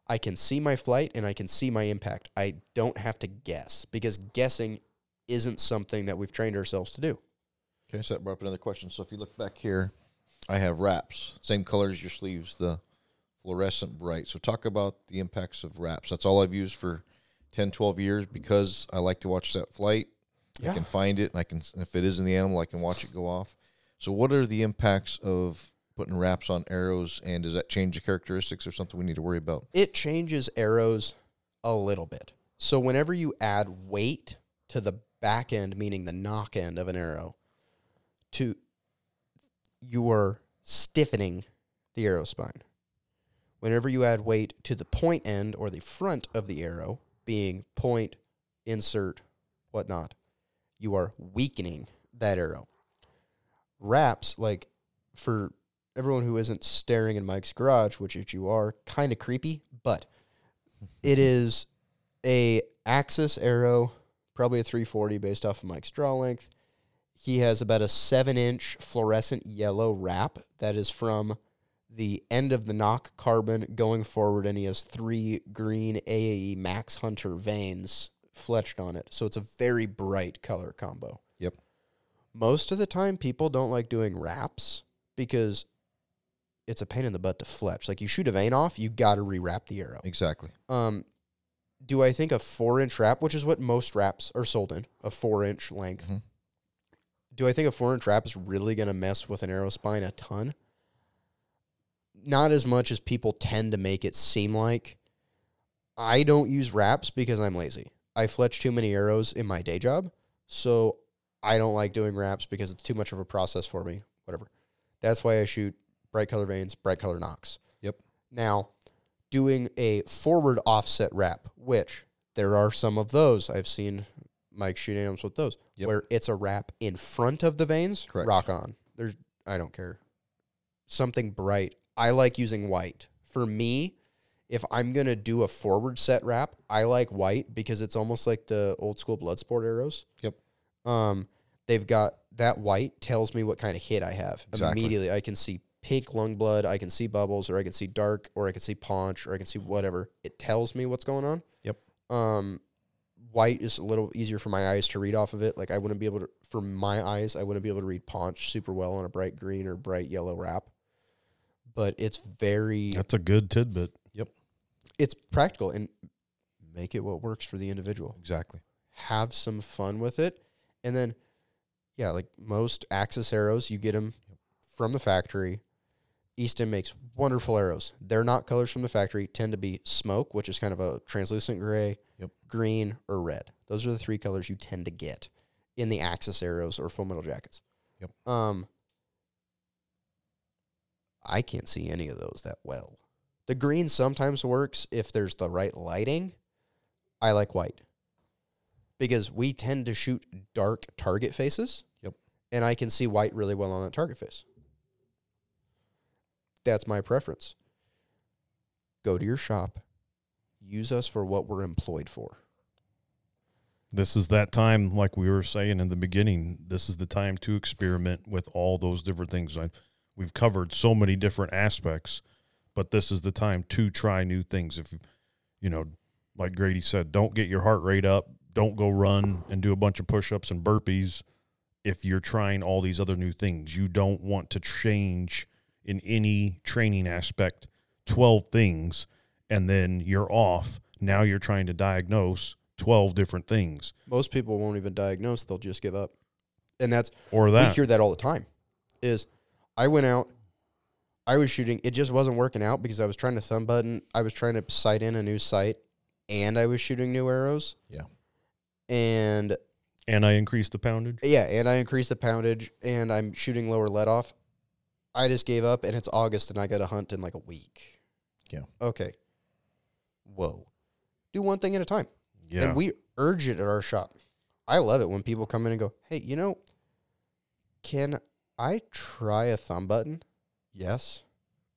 I can see my flight and I can see my impact. I don't have to guess because guessing isn't something that we've trained ourselves to do. Okay, so that brought up another question. So if you look back here, I have wraps, same color as your sleeves, the fluorescent bright. So talk about the impacts of wraps. That's all I've used for 10, 12 years because I like to watch that flight. Yeah. I can find it, and I can if it is in the animal, I can watch it go off. So what are the impacts of putting wraps on arrows, and does that change the characteristics or something we need to worry about? It changes arrows a little bit. So whenever you add weight to the back end, meaning the nock end of an arrow, to you are stiffening the arrow spine. Whenever you add weight to the point end or the front of the arrow, being point, insert, whatnot, you are weakening that arrow. Wraps, like for everyone who isn't staring in Mike's garage, which if you are, kind of creepy, but it is a axis arrow, probably a 340 based off of Mike's draw length. He has about a seven inch fluorescent yellow wrap that is from the end of the nock carbon going forward, and he has three green AAE Max Hunter vanes fletched on it. So it's a very bright color combo. Yep. Most of the time, people don't like doing wraps because it's a pain in the butt to fletch. Like you shoot a vane off, you got to rewrap the arrow. Exactly. Um, do I think a four inch wrap, which is what most wraps are sold in, a four inch length? Mhm. Do I think a four inch wrap is really going to mess with an arrow spine a ton? Not as much as people tend to make it seem like. I don't use wraps because I'm lazy. I fletch too many arrows in my day job, so I don't like doing wraps because it's too much of a process for me. Whatever. That's why I shoot bright color vanes, bright color nocks. Yep. Now, doing a forward offset wrap, which there are some of those. I've seen Mike shoot animals with those, Yep. where it's a wrap in front of the vanes. Correct. Rock on. There's I don't care. Something bright. I like using white. For me, if I'm gonna do a forward set wrap, I like white because it's almost like the old school blood sport arrows. Yep. Um, they've got that white tells me what kind of hit I have Exactly. immediately. I can see pink lung blood, I can see bubbles, or I can see dark, or I can see paunch, or I can see whatever. It tells me what's going on. Yep. Um, white is a little easier for my eyes to read off of it. Like I wouldn't be able to, for my eyes, I wouldn't be able to read paunch super well on a bright green or bright yellow wrap. But it's very, That's a good tidbit. Yep. It's practical and make it what works for the individual. Exactly. Have some fun with it, and then, yeah, like most Axis arrows, you get them from the factory. Easton makes wonderful arrows. They're not colors from the factory. Tend to be smoke, which is kind of a translucent gray, Yep. green, or red. Those are the three colors you tend to get in the Axis arrows or full metal jackets. Yep. Um, I can't see any of those that well. The green sometimes works if there's the right lighting. I like white because we tend to shoot dark target faces. Yep. And I can see white really well on that target face. That's my preference. Go to your shop. Use us for what we're employed for. This is that time, like we were saying in the beginning. This is the time to experiment with all those different things. I, we've covered so many different aspects, but this is the time to try new things. If you know, like Grady said, don't get your heart rate up. Don't go run and do a bunch of push-ups and burpees. If you're trying all these other new things, you don't want to change in any training aspect 12 things and then you're off. Now you're trying to diagnose 12 different things Most people won't even diagnose, they'll just give up. And that's or that we that. hear that all the time. Is I went out, I was shooting, it just wasn't working out because I was trying to thumb button, I was trying to sight in a new sight, and I was shooting new arrows. Yeah. And and I increased the poundage. yeah, and I increased the poundage and I'm shooting lower let off. I just gave up and it's August and I got a hunt in like a week. Yeah. Okay. Whoa. Do one thing at a time. Yeah. And we urge it at our shop. I love it when people come in and go, hey, you know, can I try a thumb button? Yes.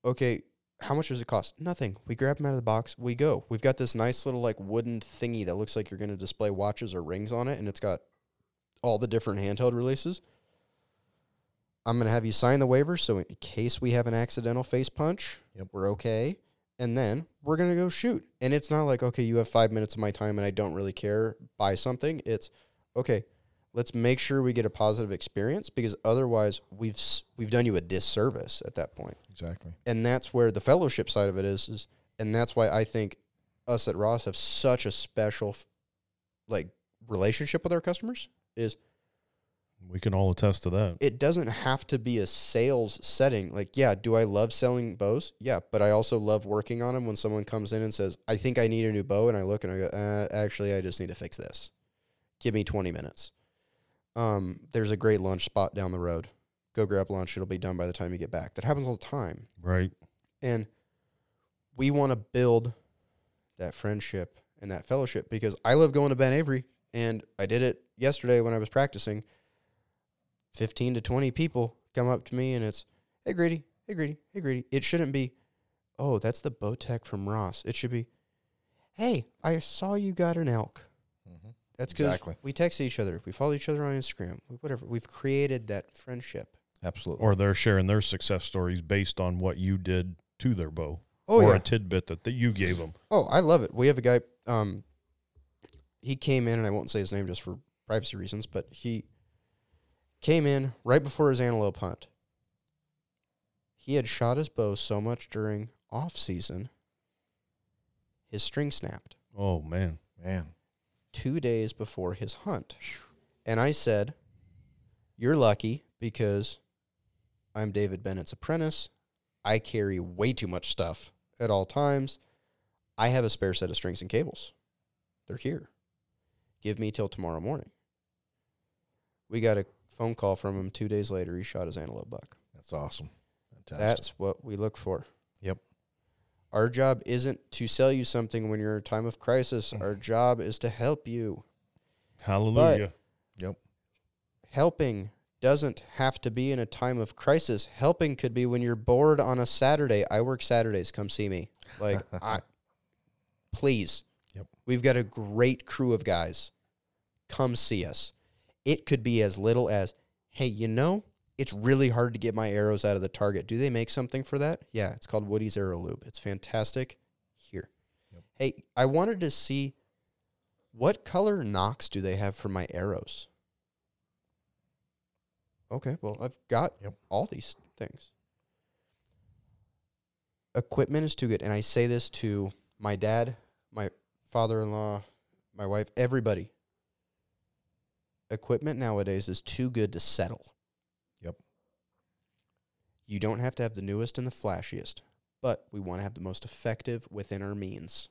Okay. How much does it cost? Nothing. We grab them out of the box. We go. We've got this nice little like wooden thingy that looks like you're going to display watches or rings on it, and it's got all the different handheld releases. I'm going to have you sign the waiver so in case we have an accidental face punch, Yep. we're okay. And then we're going to go shoot. And it's not like, okay, you have five minutes of my time and I don't really care, buy something. It's, okay, let's make sure we get a positive experience because otherwise we've, we've done you a disservice at that point Exactly. and that's where the fellowship side of it is, is and that's why I think us at Ross have such a special like relationship with our customers is we can all attest to that. it doesn't have to be a sales setting. Like yeah do I love selling bows? Yeah but I also love working on them when someone comes in and says I think I need a new bow and I look and I go uh, actually I just need to fix this. Give me 20 minutes. Um there's a great lunch spot down the road. Go grab lunch. It'll be done by the time you get back. That happens all the time. Right. and we want to build that friendship and that fellowship because I love going to Ben Avery and I did it yesterday when I was practicing. 15 to 20 people come up to me and it's, hey, Grady, hey, Grady, hey, Grady. It shouldn't be, oh, that's the Bowtech from Ross. It should be, hey, I saw you got an elk. Mm-hmm. That's because Exactly. we text each other. We follow each other on Instagram. We, whatever. We've created that friendship. Absolutely. Or they're sharing their success stories based on what you did to their bow Oh, or yeah. a tidbit that, that you gave them. Oh, I love it. We have a guy. Um, he came in, and I won't say his name just for privacy reasons, but he came in right before his antelope hunt. He had shot his bow so much during off season, his string snapped Oh, man. Man. two days before his hunt, and I said, "You're lucky because I'm David Bennett's apprentice. I carry way too much stuff at all times. I have a spare set of strings and cables. They're here. Give me till tomorrow morning. We got a phone call from him two days later. He shot his antelope buck. That's awesome. Fantastic. That's what we look for. Yep. Our job isn't to sell you something when you're in a time of crisis. Mm. Our job is to help you. Hallelujah. Yep. helping doesn't have to be in a time of crisis. Helping could be when you're bored on a Saturday. I work Saturdays. Come see me. Like, I, please. Yep. We've got a great crew of guys. Come see us. It could be as little as, hey, you know, it's really hard to get my arrows out of the target. Do they make something for that? Yeah, it's called Woody's Arrow Lube. It's fantastic. Here. Yep. Hey, I wanted to see what color nocks do they have for my arrows? Okay, well, I've got Yep. all these things. Equipment is too good. And I say this to my dad, my father in law, my wife, everybody. Equipment nowadays is too good to settle. Yep. You don't have to have the newest and the flashiest, but we want to have the most effective within our means.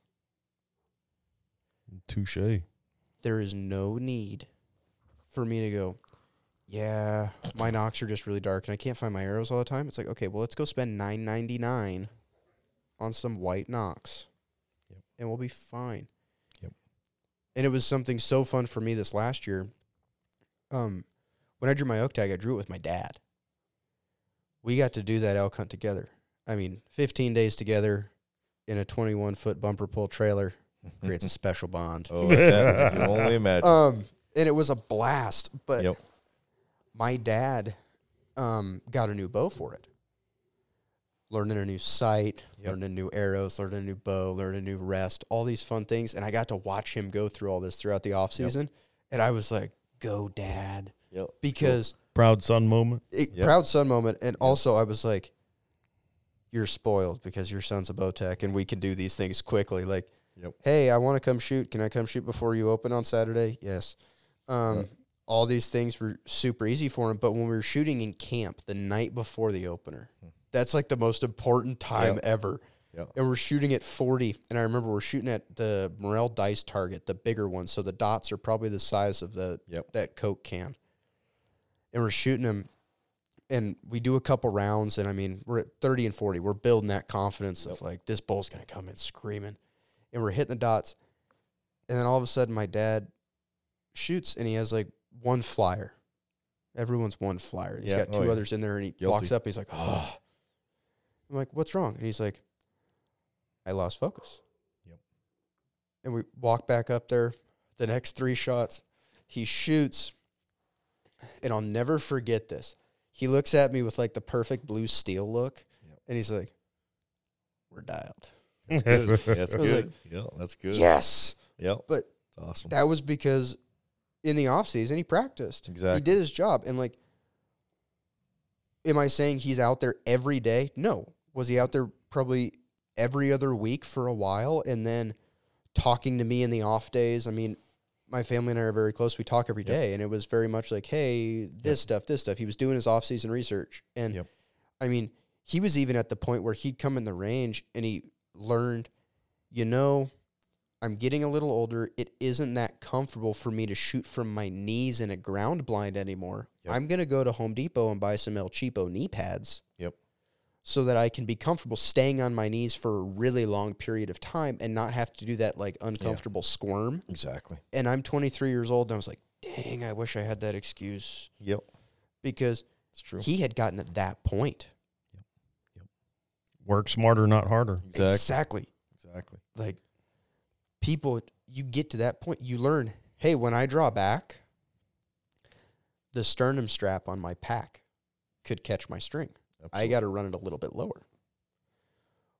Touche. there is no need for me to go, yeah, my nocks are just really dark and I can't find my arrows all the time. It's like, okay, well, let's go spend nine ninety nine on some white nocks, Yep. and we'll be fine. Yep. And it was something so fun for me this last year. Um, when I drew my oak tag, I drew it with my dad. We got to do that elk hunt together. I mean, fifteen days together in a twenty one foot bumper pull trailer creates a special bond. Oh, that, I can only imagine. Um, and it was a blast. But Yep. my dad um, got a new bow for it. Learning a new sight, Yep. learning new arrows, learning a new bow, learning a new rest, all these fun things. And I got to watch him go through all this throughout the off season. And I was like, go, dad. Yep. Because Proud son moment. it, Yep. proud son moment. And also, I was like, you're spoiled because your son's a Bowtech and we can do these things quickly. Like, Yep. hey, I want to come shoot. Can I come shoot before you open on Saturday? Yes. Um, Yep. All these things were super easy for him. But when we were shooting in camp the night before the opener, that's like the most important time Yep. ever. Yep. And we're shooting at 40. And I remember we're shooting at the Morrell dice target, the bigger one. So the dots are probably the size of the Yep. that Coke can. And we're shooting them. and we do a couple rounds, and I mean, we're at 30 and 40. We're building that confidence of like, this bull's going to come in screaming. And we're hitting the dots. And then all of a sudden, my dad shoots, and he has like one flyer. Everyone's one flyer. He's Yeah. got Oh, two yeah. others in there, and he Guilty. walks up, and he's like, oh. I'm like, what's wrong? And he's like, I lost focus. Yep. And we walk back up there. The next three shots, he shoots, and I'll never forget this. He looks at me with like the perfect blue steel look, Yep. and he's like, "We're dialed." Good. That's good. like, yeah, that's good. Yes, Yep. but It's awesome. that was because in the off season he practiced. Exactly. He did his job, and like, am I saying he's out there every day? No. Was he out there probably every other week for a while, and then talking to me in the off days? I mean, my family and I are very close. We talk every Yep. day, and it was very much like, hey, this stuff, this stuff. He was doing his off season research, and Yep. I mean, he was even at the point where he'd come in the range and he learned, you know, I'm getting a little older. It isn't that comfortable for me to shoot from my knees in a ground blind anymore. Yep. I'm going to go to Home Depot and buy some El Cheapo knee pads. Yep. So that I can be comfortable staying on my knees for a really long period of time and not have to do that like uncomfortable squirm. Exactly. And I'm 23 years old and I was like, dang, I wish I had that excuse Yep. because It's true. he had gotten at that point. Yep. Yep. Work smarter, not harder. Exactly. exactly. Exactly. like people you get to that point you learn hey when i draw back the sternum strap on my pack could catch my string i got to run it a little bit lower.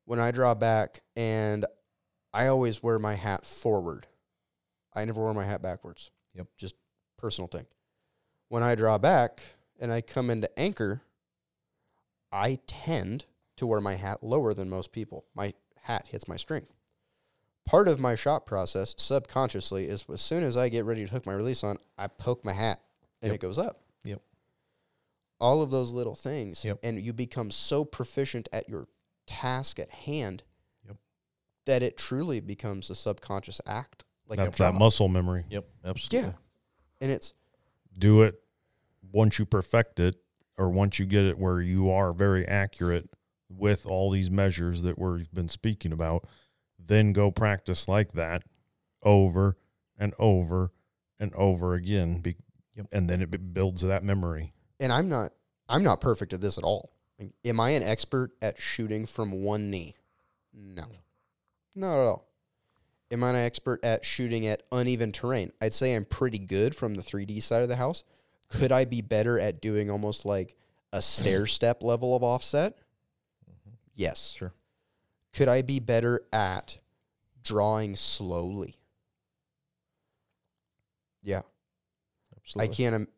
When i draw back and i always wear my hat forward. I never wear my hat backwards. Yep. just personal thing. When i draw back and i come into anchor i tend to wear my hat lower than most people. My hat hits my string. Part of my shot process subconsciously is as soon as I get ready to hook my release on, I poke my hat and Yep. it goes up. Yep. All of those little things. Yep. And you become so proficient at your task at hand Yep. that it truly becomes a subconscious act. Like That's that muscle memory. Yep. Absolutely. Yeah. And it's Do it once you perfect it, or once you get it where you are very accurate with all these measures that we've been speaking about. Then go practice like that over and over and over again. Be, Yep. And then it builds that memory. And I'm not I'm not perfect at this at all. Like, am I an expert at shooting from one knee? No. Not at all. Am I an expert at shooting at uneven terrain? I'd say I'm pretty good from the 3D side of the house. Could I be better at doing almost like a stair step level of offset? Mm-hmm. Yes. Sure. Could I be better at drawing slowly? Yeah. Absolutely. I can't.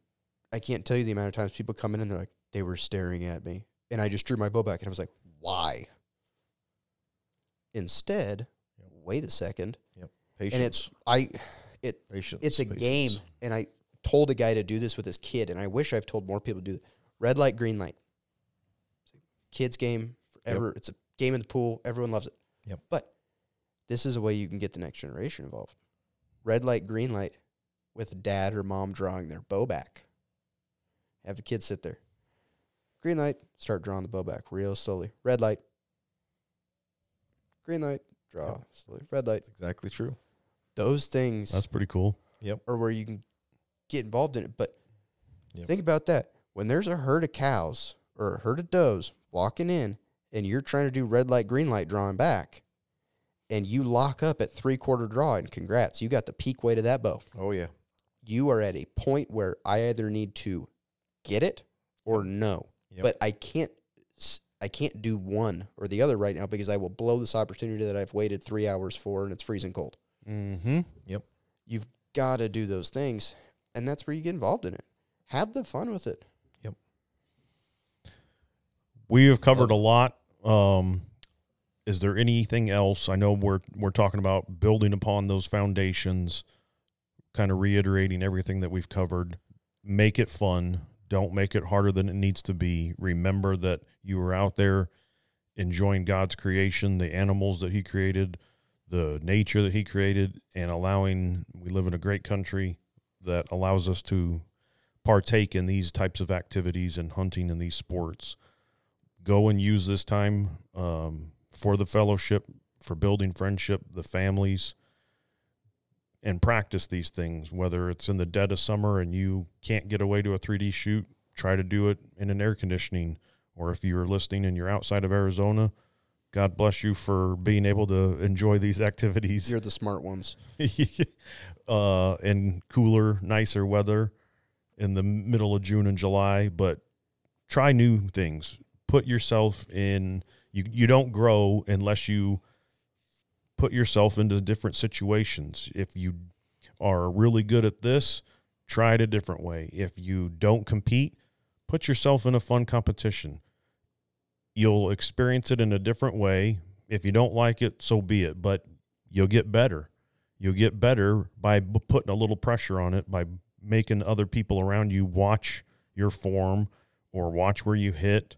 I can't tell you the amount of times people come in and they're like, they were staring at me, and I just drew my bow back, and I was like, why? Instead, wait a second, Patience. and it's I, it patience. it's a patience. game, and I told a guy to do this with his kid, and I wish I've told more people to do it. Red light, green light. It's a kids game forever. It's a game in the pool. Everyone loves it. Yep. But this is a way you can get the next generation involved. Red light, green light, with dad or mom drawing their bow back. Have the kids sit there. Green light, start drawing the bow back real slowly. Red light. Green light, draw Yep. slowly. Red light. That's exactly true. Those things That's pretty cool. Yep. Or where you can get involved in it. But Yep. think about that. When there's a herd of cows or a herd of does walking in and you're trying to do red light, green light drawing back, and you lock up at three quarter draw, and congrats, you got the peak weight of that bow. Oh yeah. You are at a point where I either need to get it or no. Yep. But I can't I can't do one or the other right now because I will blow this opportunity that I've waited three hours for and it's freezing cold. Mm-hmm. Yep. You've got to do those things, and that's where you get involved in it. Have the fun with it. Yep. We have covered a lot. Um, is there anything else? I know we're we're talking about building upon those foundations, kind of reiterating everything that we've covered. Make it fun. Don't make it harder than it needs to be. Remember that you are out there enjoying God's creation, the animals that He created, the nature that He created, and allowing. We live in a great country that allows us to partake in these types of activities and hunting in these sports, go and use this time um, for the fellowship, for building friendship, the families, and practice these things. Whether it's in the dead of summer and you can't get away to a 3D shoot, try to do it in an air conditioning. Or if you're listening and you're outside of Arizona, God bless you for being able to enjoy these activities You're the smart ones. uh, in cooler, nicer weather in the middle of June and July. But try new things. Put yourself in. You you don't grow unless you put yourself into different situations. If you are really good at this, try it a different way. If you don't compete, put yourself in a fun competition. You'll experience it in a different way. If you don't like it, so be it. But you'll get better. You'll get better by putting a little pressure on it, by making other people around you watch your form or watch where you hit.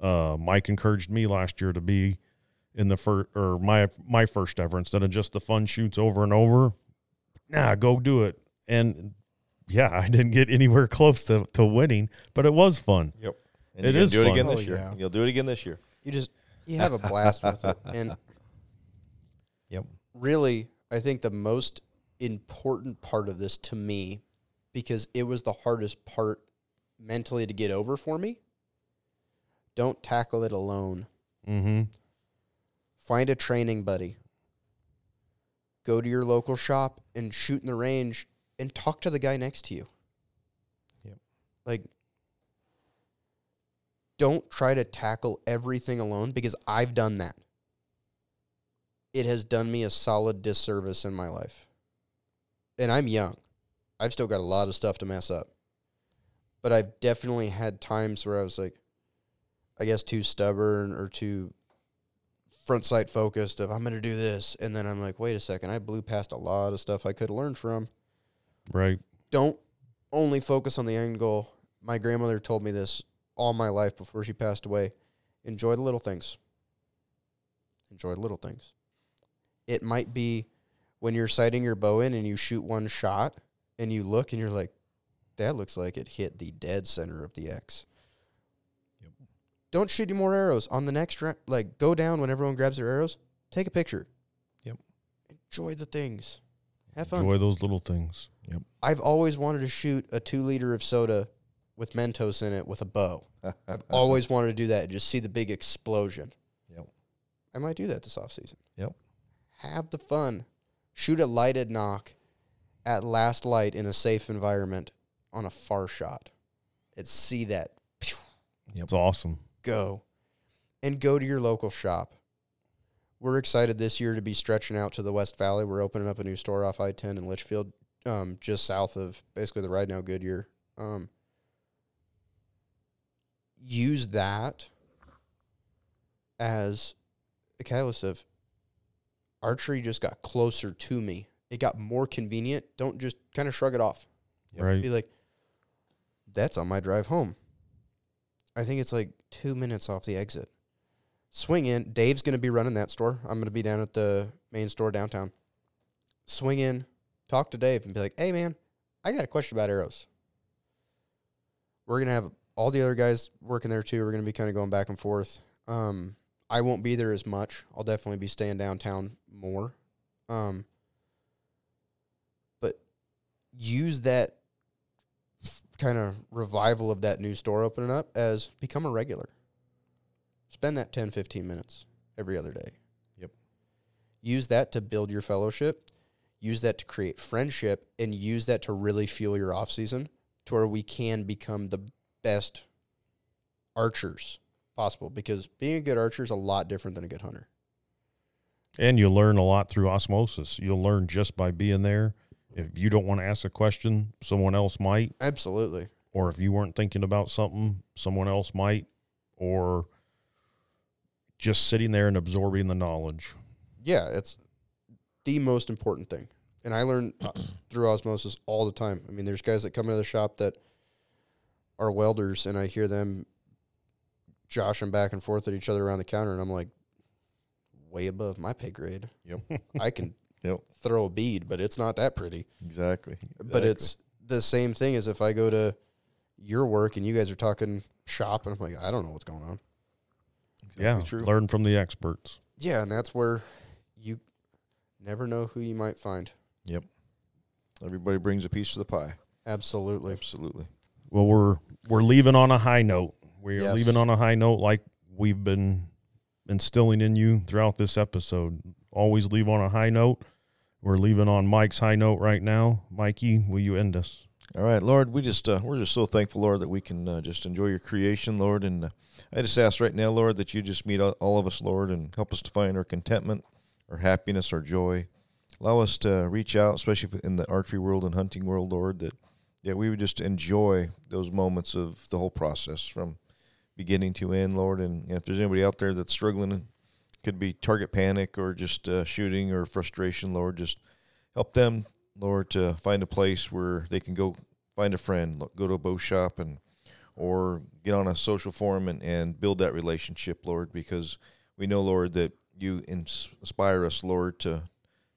Uh, Mike encouraged me last year to be in the first or my my first ever instead of just the fun shoots over and over. Nah, go do it. And yeah, I didn't get anywhere close to, to winning, but it was fun. Yep. And It you're gonna is do it fun. again Oh, this year. yeah. You'll do it again this year. You just you have a blast with it. And Yep. really, I think the most important part of this to me, because it was the hardest part mentally to get over for me. Don't tackle it alone. Mm-hmm. Find a training buddy. Go to your local shop and shoot in the range and talk to the guy next to you. Yep. Like, don't try to tackle everything alone because I've done that. It has done me a solid disservice in my life. And I'm young. I've still got a lot of stuff to mess up. But I've definitely had times where I was like, I guess too stubborn or too front sight focused of I'm going to do this. And then I'm like, wait a second, I blew past a lot of stuff I could have learned from. Right. Don't only focus on the end goal. My grandmother told me this all my life before she passed away. Enjoy the little things. Enjoy the little things. It might be when you're sighting your bow in and you shoot one shot and you look and you're like, that looks like it hit the dead center of the X. Yep. Don't shoot any more arrows. On the next round, like go down when everyone grabs their arrows, take a picture. Yep. Enjoy the things. Have fun. Enjoy those little things. Yep. I've always wanted to shoot a two liter of soda with Mentos in it with a bow. I've always wanted to do that and just see the big explosion. Yep. I might do that this off season. Yep. Have the fun. Shoot a lighted nock at last light in a safe environment on a far shot. And see that Yep. It's awesome. Go. And go to your local shop. We're excited this year to be stretching out to the West Valley. We're opening up a new store off I 10 in Litchfield, um, just south of basically the Ride Now Goodyear. Um, use that as a catalyst of archery just got closer to me. It got more convenient. Don't just kind of shrug it off. Right. Be like, that's on my drive home. I think it's like two minutes off the exit. Swing in. Dave's going to be running that store. I'm going to be down at the main store downtown. Swing in, talk to Dave, and be like, hey, man, I got a question about arrows. We're going to have all the other guys working there too. We're going to be kind of going back and forth. Um, I won't be there as much. I'll definitely be staying downtown more. Um, but use that kind of revival of that new store opening up as become a regular. Spend that 10, 15 minutes every other day. Yep. Use that to build your fellowship. Use that to create friendship and use that to really fuel your off season to where we can become the best archers possible because being a good archer is a lot different than a good hunter. And you learn a lot through osmosis. You'll learn just by being there. If you don't want to ask a question, someone else might. Absolutely. Or if you weren't thinking about something, someone else might. Or just sitting there and absorbing the knowledge. Yeah, it's the most important thing. And I learn uh, through osmosis all the time. I mean, there's guys that come into the shop that are welders, and I hear them joshing back and forth at each other around the counter, and I'm like, way above my pay grade. Yep. I can Yep. throw a bead, but it's not that pretty. Exactly. But it's the same thing as if I go to your work and you guys are talking shop, and I'm like, I don't know what's going on. yeah, true. learn from the experts. Yeah, and that's where you never know who you might find. Yep. Everybody brings a piece to the pie. Absolutely. Absolutely. Well, we're we're leaving on a high note. We are Yes. leaving on a high note, like we've been instilling in you throughout this episode. Always leave on a high note. We're leaving on Mike's high note right now. Mikey, will you end us? All right, Lord, we just uh, we're just so thankful, Lord, that we can uh, just enjoy your creation, Lord, and uh, I just ask right now, Lord, that you just meet all, of us, Lord, and help us to find our contentment, our happiness, our joy. Allow us to reach out, especially in the archery world and hunting world, Lord, that that we would just enjoy those moments of the whole process from beginning to end, Lord. And, and if there's anybody out there that's struggling, could be target panic or just uh, shooting or frustration, Lord, just help them Lord, to find a place where they can go find a friend, go to a bow shop, and or get on a social forum and, and build that relationship, Lord, because we know, Lord, that you inspire us, Lord, to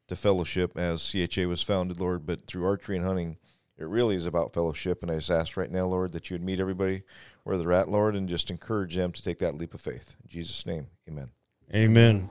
to fellowship as CHA was founded, Lord. But through archery and hunting, it really is about fellowship. And I just ask right now, Lord, that you would meet everybody where they're at, Lord, and just encourage them to take that leap of faith. In Jesus' name, Amen. Amen.